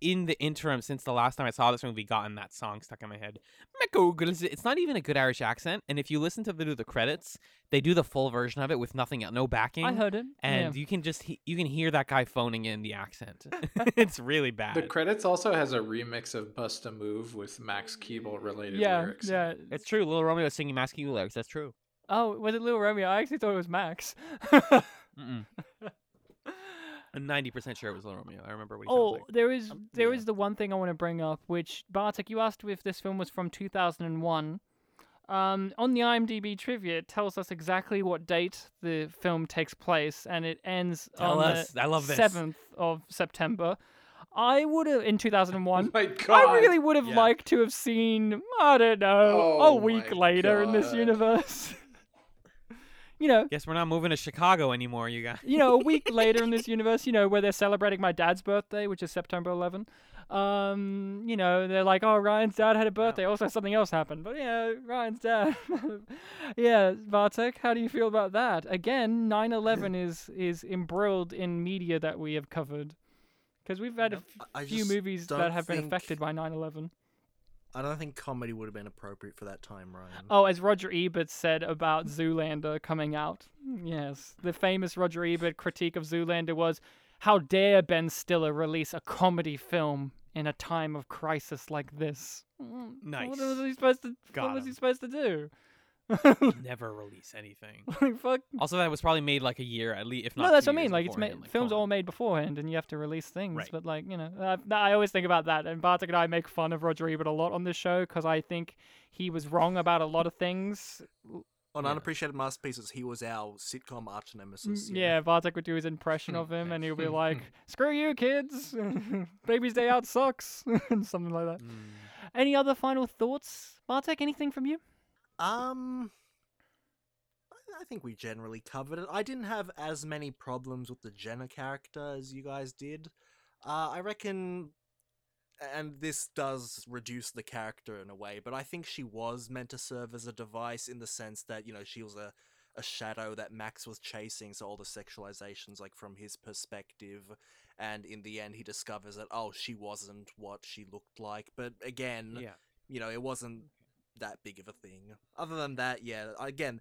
in the interim since the last time I saw this movie, gotten that song stuck in my head. McGoohan's. It's not even a good Irish accent, and if you listen to the the credits, they do the full version of it with nothing, el- no backing. I heard it. and yeah. you can just you can hear that guy phoning in the accent. it's really bad. The credits also has a remix of "Bust a Move" with Max Keeble related yeah, lyrics. yeah. it's true. Little Romeo was singing Masky lyrics. That's true. Oh, was it Little Romeo? I actually thought it was Max. I'm ninety percent sure it was Little Romeo. I remember what he Oh, sounds like. there is Um, there yeah. is the one thing I want to bring up, which Bartek, you asked if this film was from 2001. Um, on the IMDb trivia, it tells us exactly what date the film takes place, and it ends Tell on us. The 7th of September. I would have in 2001. Oh my god. I really would have Yeah. liked to have seen, I don't know, a Oh week my later in this universe. you know, Guess we're not moving to Chicago anymore, you guys. you know, a week later in this universe, you know, where they're celebrating my dad's birthday, which is September 11. Um, you know, they're like, oh, Ryan's dad had a birthday. Also, something else happened, but yeah, Ryan's dad. yeah, Bartek, how do you feel about that? Again, 9/11 is is embroiled in media that we have covered, because we've had a I few movies that have been affected by 9/11. I don't think comedy would have been appropriate for that time, Ryan. Oh, as Roger Ebert said about Zoolander coming out. Yes, the famous Roger Ebert critique of Zoolander was, "How dare Ben Stiller release a comedy film in a time of crisis like this?" Mm, Nice. What was he supposed to? Got what was he supposed to do? Never release anything. Like, fuck. Also, that was probably made like a year at least, if not. No, that's what I mean. Like, it's made, like, films all made beforehand, and you have to release things. Right. But like, you know, uh, I always think about that. And Bartek and I make fun of Roger Ebert a lot on this show because I think he was wrong about a lot of things. On Yeah. unappreciated masterpieces, he was our sitcom arch Mm, nemesis. Yeah, Bartek would do his impression of him, and he'll be like, "Screw you, kids! Baby's day out sucks," and something like that. Mm. Any other final thoughts, Bartek? Anything from you? Um, I- think we generally covered it. I didn't have as many problems with the Jenna character as you guys did. Uh, I reckon, and this does reduce the character in a way, but I think she was meant to serve as a device in the sense that you know she was a a shadow that Max was chasing, so all the sexualizations like from his perspective, and in the end he discovers that oh she wasn't what she looked like. But again, Yeah. you know, it wasn't that big of a thing. Other than that, yeah, again,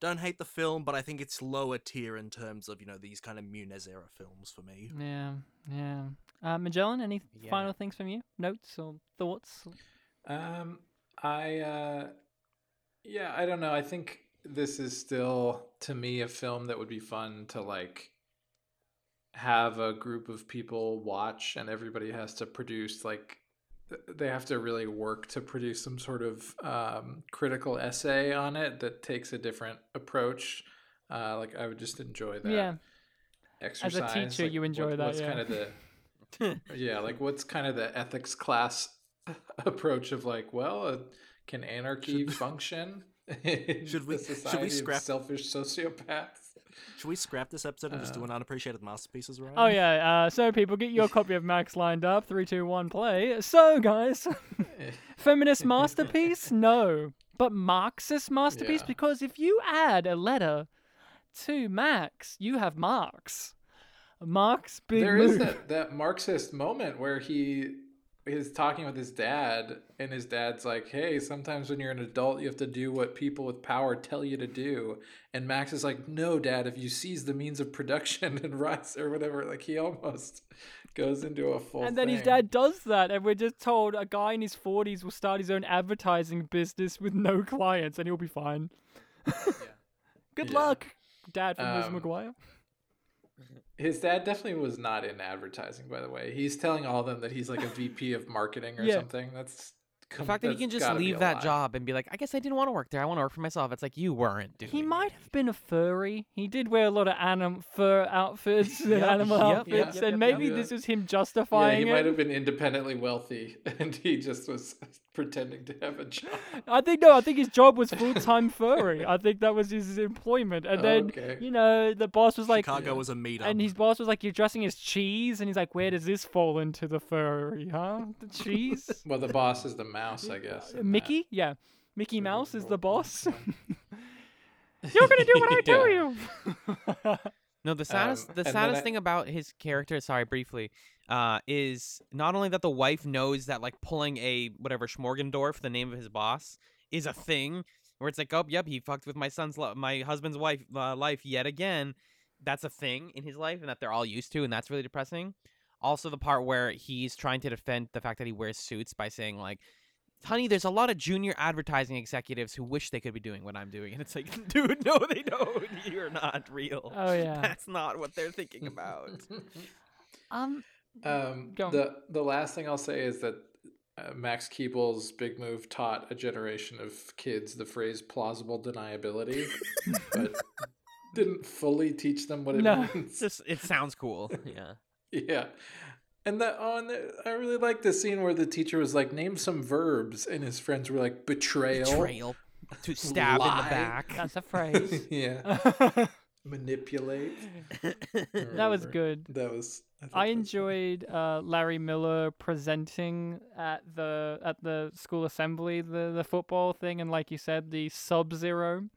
don't hate the film, but I think it's lower tier in terms of, you know, these kind of Muniz era films for me. Yeah, yeah. Uh, Magellan, any Yeah. final things from you? Notes or thoughts? Um, I uh, yeah, I don't know. I think this is still to me a film that would be fun to like have a group of people watch, and everybody has to produce like th- they have to really work to produce some sort of um, critical essay on it that takes a different approach. Uh, like I would just enjoy that. Yeah. Exercise. As a teacher, like, you enjoy what- that, What's yeah. kind of the yeah, like what's kind of the ethics class approach of like, well, uh, can anarchy function in should we- the should we society of scrap- selfish sociopaths? Should we scrap this episode and just do Uh, an unappreciated masterpieces, right? Oh yeah. Uh, so people, get your copy of Max lined up. Three, two, one, play. So guys, feminist masterpiece? No, but Marxist masterpiece Yeah. because if you add a letter to Max, you have Marx. Marx big There move. is that, that Marxist moment where he is talking with his dad, and his dad's like, "Hey, sometimes when you're an adult, you have to do what people with power tell you to do." And Max is like, "No, Dad. If you seize the means of production and rise or whatever, like he almost goes into a full." And then his dad does that, and we're just told a guy in his 40s will start his own advertising business with no clients, and he'll be fine. Good Yeah. luck, Dad from Liz Um, McGuire. His dad definitely was not in advertising, by the way. He's telling all of them that he's like a VP of marketing or Yeah. something. That's The fact that he can just leave that job and be like, I guess I didn't want to work there. I want to work for myself. It's like you weren't doing. He might have been a furry. He did wear a lot of anim- fur outfits and Yep, animal yep, outfits, yep, and yep, yep, maybe yep. this is him justifying. Yeah, justifying he it. might have been independently wealthy, and he just was pretending to have a job. I think no, I think his job was full time furry. I think that was his employment, and then Okay. you know the boss was like, Chicago was a meetup. and his boss was like, "You're dressing as cheese," and he's like, "Where does this fall into the furry, huh? The cheese." Well, the boss is the mouse, I guess. in that. Mickey, yeah, Mickey Mouse is the boss. You're gonna do what I tell Yeah. you. No, the saddest Um, the and then saddest I- thing about his character, sorry, briefly, uh, is not only that the wife knows that like pulling a whatever Schmorgendorf, the name of his boss, is a thing, where it's like, oh, yep, he fucked with my son's, lo- my husband's wife, uh, life yet again. That's a thing in his life, and that they're all used to, and that's really depressing. Also, the part where he's trying to defend the fact that he wears suits by saying like, honey, there's a lot of junior advertising executives who wish they could be doing what I'm doing, and it's like, dude, no, they don't. You're not real. Oh yeah. That's not what they're thinking about. Um. Um, Go the the last thing I'll say is that uh, Max Keeble's big move taught a generation of kids the phrase plausible deniability, but didn't fully teach them what it No. means. Just it sounds cool. Yeah. Yeah. And that oh, and the, I really like the scene where the teacher was like, "Name some verbs," and his friends were like, "Betrayal, Betrayal. To stab in the back. That's a phrase. yeah, manipulate." that was good. That was. thought I that was enjoyed uh, Larry Miller presenting at the at the school assembly the the football thing, and like you said, the Sub Zero,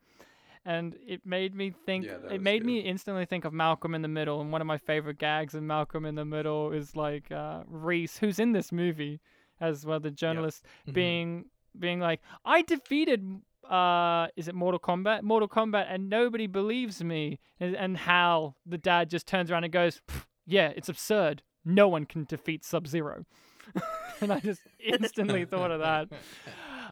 and it made me think. Yeah, it made good. me instantly think of Malcolm in the Middle, and one of my favorite gags in Malcolm in the Middle is like uh, Reese, who's in this movie as well, the journalist, Mhm. being being like, I defeated. Uh, is it Mortal Kombat? Mortal Kombat, and nobody believes me. And, and Hal, the dad, just turns around and goes, "Yeah, it's absurd. No one can defeat Sub Zero." and I just instantly thought of that.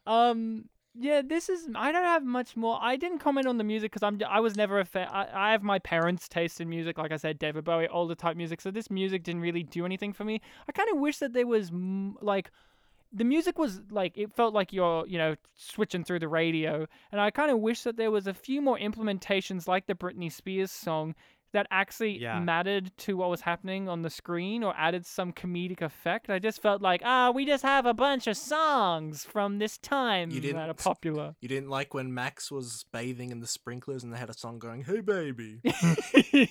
Um, yeah, this is. I don't have much more. I didn't comment on the music because I'm. I was never a fan. I, I have my parents' taste in music. Like I said, David Bowie, older type music. So this music didn't really do anything for me. I kind of wish that there was m- like the music was like it felt like you're you know switching through the radio and i kind of wish that there was a few more implementations like the britney spears song that actually Yeah. mattered to what was happening on the screen or added some comedic effect i just felt like ah we just have a bunch of songs from this time You that are didn't- popular You didn't like when Max was bathing in the sprinklers and they had a song going, "Hey baby."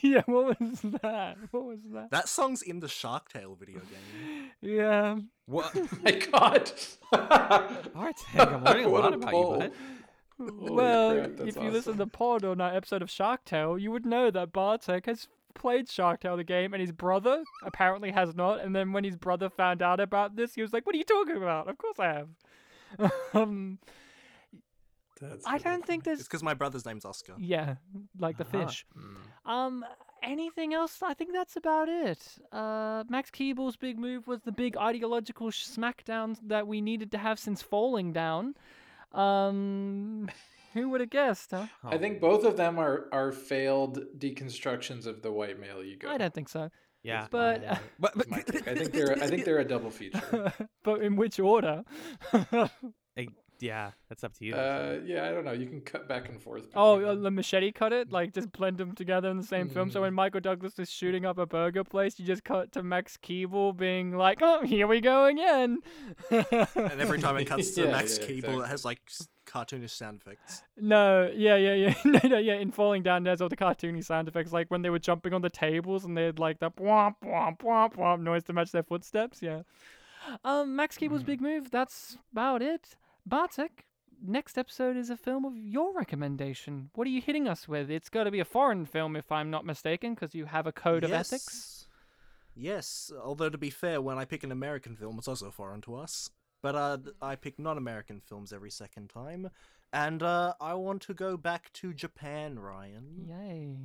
yeah what was that what was that that song's in the Shark Tale video game. yeah What? Oh my god! Bartek, I'm learning a What lot a about pull. you, bud. Well, crap, if you listen to awesome. Pod or that episode of Shark Tale, you would know that Bartek has played Shark Tale the game, and his brother apparently has not. And then when his brother found out about this, he was like, "What are you talking about? Of course I have." um, That's I really don't think funny. It's there's because my brother's name's Oscar. yeah, like the Uh-huh. fish. Mm. Um, anything else? I think that's about it. Uh, Max Keeble's big move was the big ideological smackdown that we needed to have since falling down. Um, who would have guessed, huh? I think both of them are are failed deconstructions of the white male ego. I don't think so. Yeah. But uh, But, That's my take. I think they're I think they're a double feature. but in which order? Yeah, that's up to you. Uh, yeah, I don't know. You can cut back and forth. oh, uh, them. the machete cut it, like just blend them together in the same film. So Mm. when Michael Douglas is shooting up a burger place, you just cut to Max Keeble being like, "Oh, here we go again." And every time it cuts to Yeah, Max yeah, Keeble, exactly. it has like cartoonish sound effects. No, yeah, yeah, yeah, no, no, yeah. In Falling Down, there's all the cartoony sound effects, like when they were jumping on the tables and they had like the womp womp womp womp noise to match their footsteps. Yeah. Um, Max Keeble's Mhm. big move. That's about it. Bartek, next episode is a film of your recommendation. What are you hitting us with? It's got to be a foreign film, if I'm not mistaken, because you have a code of ethics. Yes, although to be fair, when I pick an American film, it's also foreign to us. But uh, I pick non-American films every second time, and uh, I want to go back to Japan, Ryan. Yay!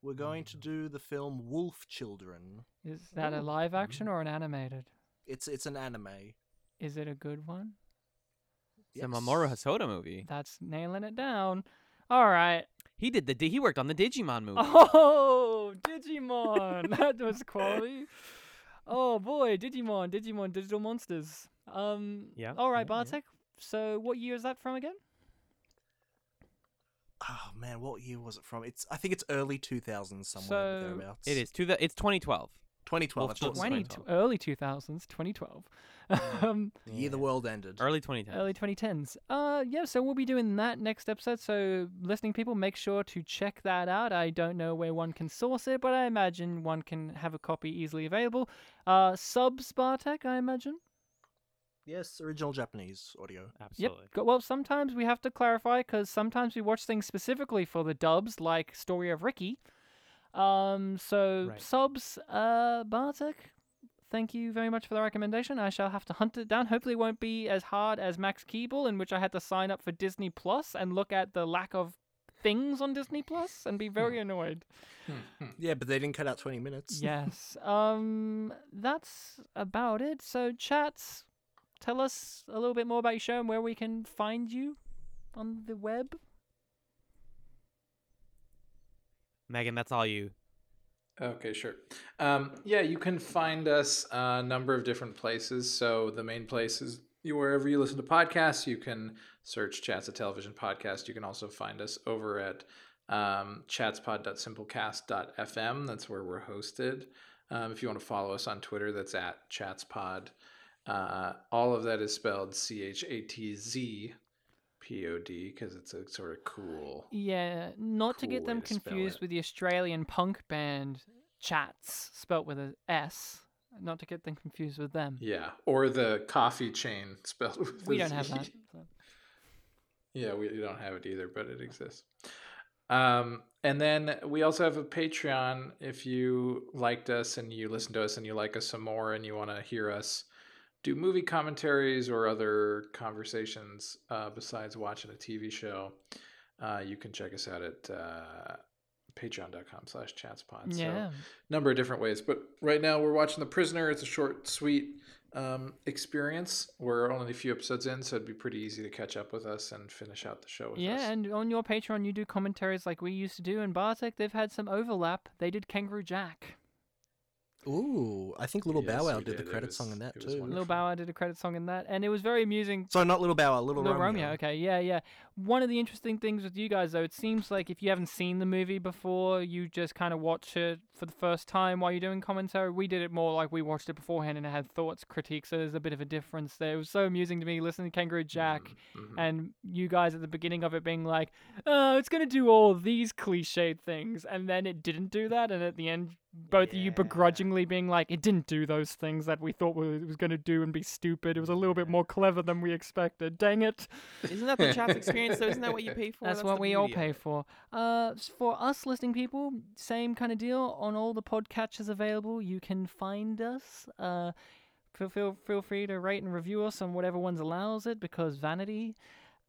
We're going to do the film Wolf Children. Is that a live action or an animated? It's it's an anime. Is it a good one? It's a Mamoru Hosoda movie. That's nailing it down. All right. He did the he worked on the Digimon movie. Oh, Digimon! that was quality. Oh boy, Digimon, Digimon, Digital Monsters. Um. Yeah, All right, yeah, yeah. Bartek. So, what year is that from again? Oh man, what year was it from? It's I think it's early 2000s somewhere So, thereabouts. It is to the it's 2012. 2012. Wolf I thought it was Children. 20, 2012. early 2000s, 2012. Um, The year the world ended. Early 2010. early 2010s. Uh, yeah. So we'll be doing that next episode. So listening people, make sure to check that out. I don't know where one can source it, but I imagine one can have a copy easily available. Uh, subs Bartek, I imagine. Yes, original Japanese audio. Absolutely. Yep. Well, sometimes we have to clarify because sometimes we watch things specifically for the dubs, like Story of Ricky. Um. So Right. subs, uh, Bartek. Thank you very much for the recommendation. I shall have to hunt it down. Hopefully, it won't be as hard as Max Keeble, in which I had to sign up for Disney Plus and look at the lack of things on Disney Plus and be very annoyed. Yeah, but they didn't cut out 20 minutes. yes. Um. That's about it. So, chats. tell us a little bit more about your show and where we can find you on the web. Megan, that's all you. Okay, sure. Um, yeah, you can find us a number of different places. So the main place is wherever you listen to podcasts. You can search Chats a Television Podcast. You can also find us over at um, chatzpod.simplecast.fm. That's where we're hosted. Um, if you want to follow us on Twitter, that's at chatzpod. Uh, all of that is spelled C H A T Z P O D because it's a sort of cool. Yeah, not to get them to confused with the Australian punk band Chats, spelt with a S. Not to get them confused with them. Yeah, or the coffee chain spelled with We don't have that. so. Yeah, we don't have it either, but it exists. Um, and then we also have a Patreon. If you liked us and you listen to us and you like us some more and you want to hear us do movie commentaries or other conversations uh, besides watching a TV show, uh, you can check us out at uh, patreon.com slash chatzpod. Yeah. So number of different ways. But right now we're watching The Prisoner. It's a short, sweet um, experience. We're only a few episodes in, so it'd be pretty easy to catch up with us and finish out the show with us. Yeah, and on your Patreon, you do commentaries like we used to do. And Bartek, they've had some overlap. They did Kangaroo Jack. Ooh, I think Little Yes, Bow Wow we did the credit was- song in that too. Little Bow Wow did a credit song in that, and it was very amusing. So not Little Bow Wow, Little, Little Romeo. Romeo. Okay, yeah, yeah. One of the interesting things with you guys, though, it seems like if you haven't seen the movie before, you just kind of watch it for the first time while you're doing commentary. We did it more like we watched it beforehand and it had thoughts, critiques. So there's a bit of a difference there. It was so amusing to me listening to Kangaroo Jack Mhm. and you guys at the beginning of it being like, "Oh, it's gonna do all these cliched things," and then it didn't do that, and at the end, both of you begrudgingly being like, "It didn't do those things that we thought it was gonna do and be stupid. It was a little bit more clever than we expected. Dang it!" Isn't that the chat's experience? Though? Isn't that what you pay for? That's, what the we all pay for. Uh, for us listening people, same kind of deal on all the podcatchers available. You can find us. Uh, feel feel feel free to rate and review us on whatever ones allows it because vanity.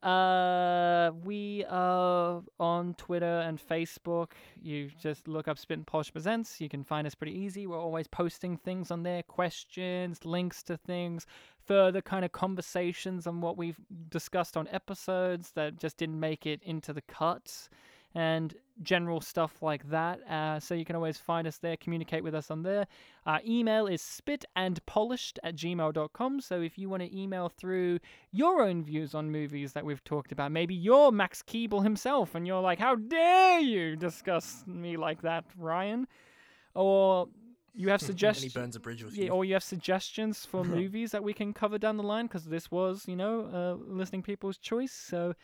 Uh, we are on Twitter and Facebook. You just look up Spit and Polish Presents. You can find us pretty easy. We're always posting things on there, questions, links to things, further kind of conversations on what we've discussed on episodes that just didn't make it into the cuts and general stuff like that. Uh, so you can always find us there, communicate with us on there. Our email is spitandpolished at gmail.com. So if you want to email through your own views on movies that we've talked about, maybe you're Max Keeble himself and you're like, how dare you discuss me like that, Ryan? Or you have suggestions. burns a bridge with Yeah, you. or you have suggestions for movies that we can cover down the line because this was, you know, uh, listening people's choice. So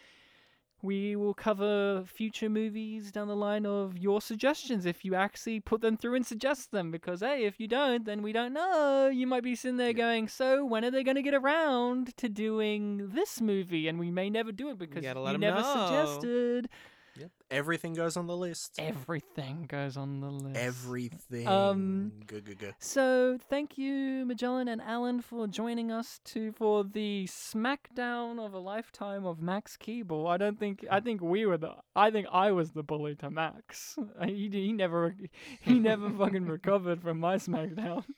we will cover future movies down the line of your suggestions if you actually put them through and suggest them. Because hey, if you don't, then we don't know. You might be sitting there going, "So when are they going to get around to doing this movie?" And we may never do it because gotta you never know. suggested. Yep. Everything goes on the list. Everything goes on the list. Everything. Um, good, good, good. So thank you, Magellan and Alan, for joining us to for the smackdown of a lifetime of Max Keeble. I don't think I think we were the I think I was the bully to Max. He he never he never fucking recovered from my smackdown.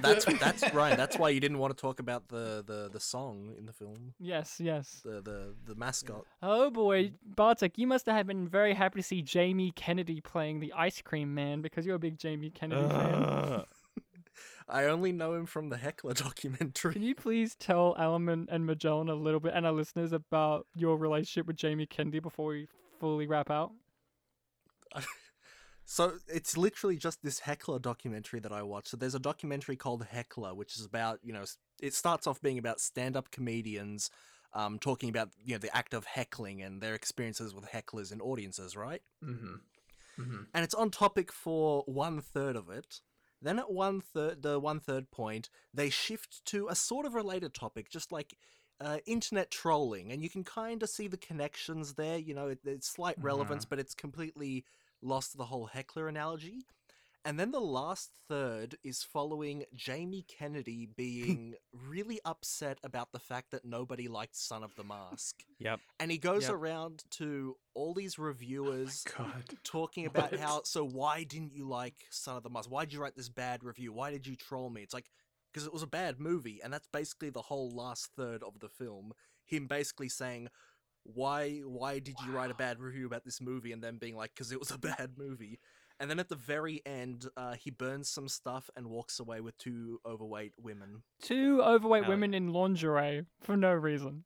That's that's right. That's why you didn't want to talk about the, the, the song in the film. Yes, yes. The the, the mascot. Oh boy, Bartek, you must have been very happy to see Jamie Kennedy playing the Ice Cream Man because you're a big Jamie Kennedy uh, fan. I only know him from the Heckler documentary. Can you please tell Alan and, and Magellan a little bit and our listeners about your relationship with Jamie Kennedy before we fully wrap out? So it's literally just this Heckler documentary that I watched. So there's a documentary called Heckler, which is about you know it starts off being about stand-up comedians, um, talking about you know the act of heckling and their experiences with hecklers and audiences, right? Mm-hmm. Mm-hmm. and it's on topic for one third of it. Then at one third, the one third point, they shift to a sort of related topic, just like uh, internet trolling, and you can kind of see the connections there. You know, it, it's slight relevance, but it's completely lost the whole heckler analogy. And then the last third is following Jamie Kennedy being really upset about the fact that nobody liked Son of the Mask. Yep. And he goes Yep. around to all these oh reviewers God. talking about What? how so why didn't you like Son of the Mask? Why did you write this bad review? Why did you troll me? It's like because it was a bad movie, and that's basically the whole last third of the film. Him basically saying, "Why, why did you write a bad review about this movie?" and then being like, "Because it was a bad movie." And then at the very end, uh, he burns some stuff and walks away with two overweight women. Two overweight Hell women in lingerie for no reason.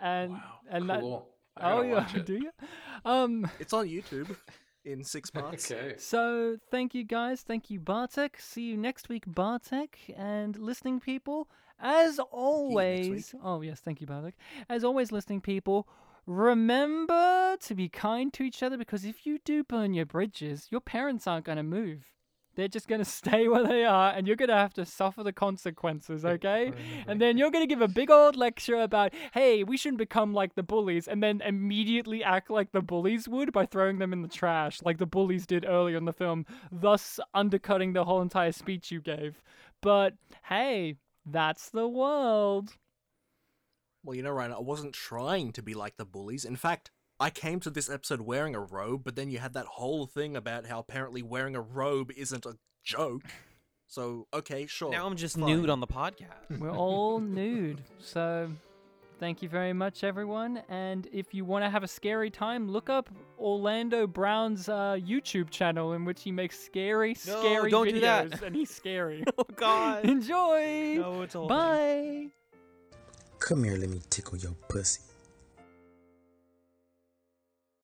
And wow. and that cool. I oh gotta yeah, do you? Um. It's on YouTube in six parts. Okay. So thank you guys, thank you Bartek. See you next week, Bartek, and listening people. As always, oh yes, thank you, Bartek. As always, listening people, remember to be kind to each other because if you do burn your bridges, your parents aren't going to move. They're just going to stay where they are, and you're going to have to suffer the consequences, okay? And then you're going to give a big old lecture about, hey, we shouldn't become like the bullies, and then immediately act like the bullies would by throwing them in the trash, like the bullies did earlier in the film, thus undercutting the whole entire speech you gave. But hey, that's the world. Well, you know, Ryan, I wasn't trying to be like the bullies. In fact, I came to this episode wearing a robe, but then you had that whole thing about how apparently wearing a robe isn't a joke. So, okay, sure. Now I'm just fine. nude on the podcast. We're all nude. So thank you very much, everyone. And if you want to have a scary time, look up Orlando Brown's uh, YouTube channel in which he makes scary, No, scary don't videos. do that. And he's scary. oh God. Enjoy. No, it's all. Bye. Come here, let me tickle your pussy.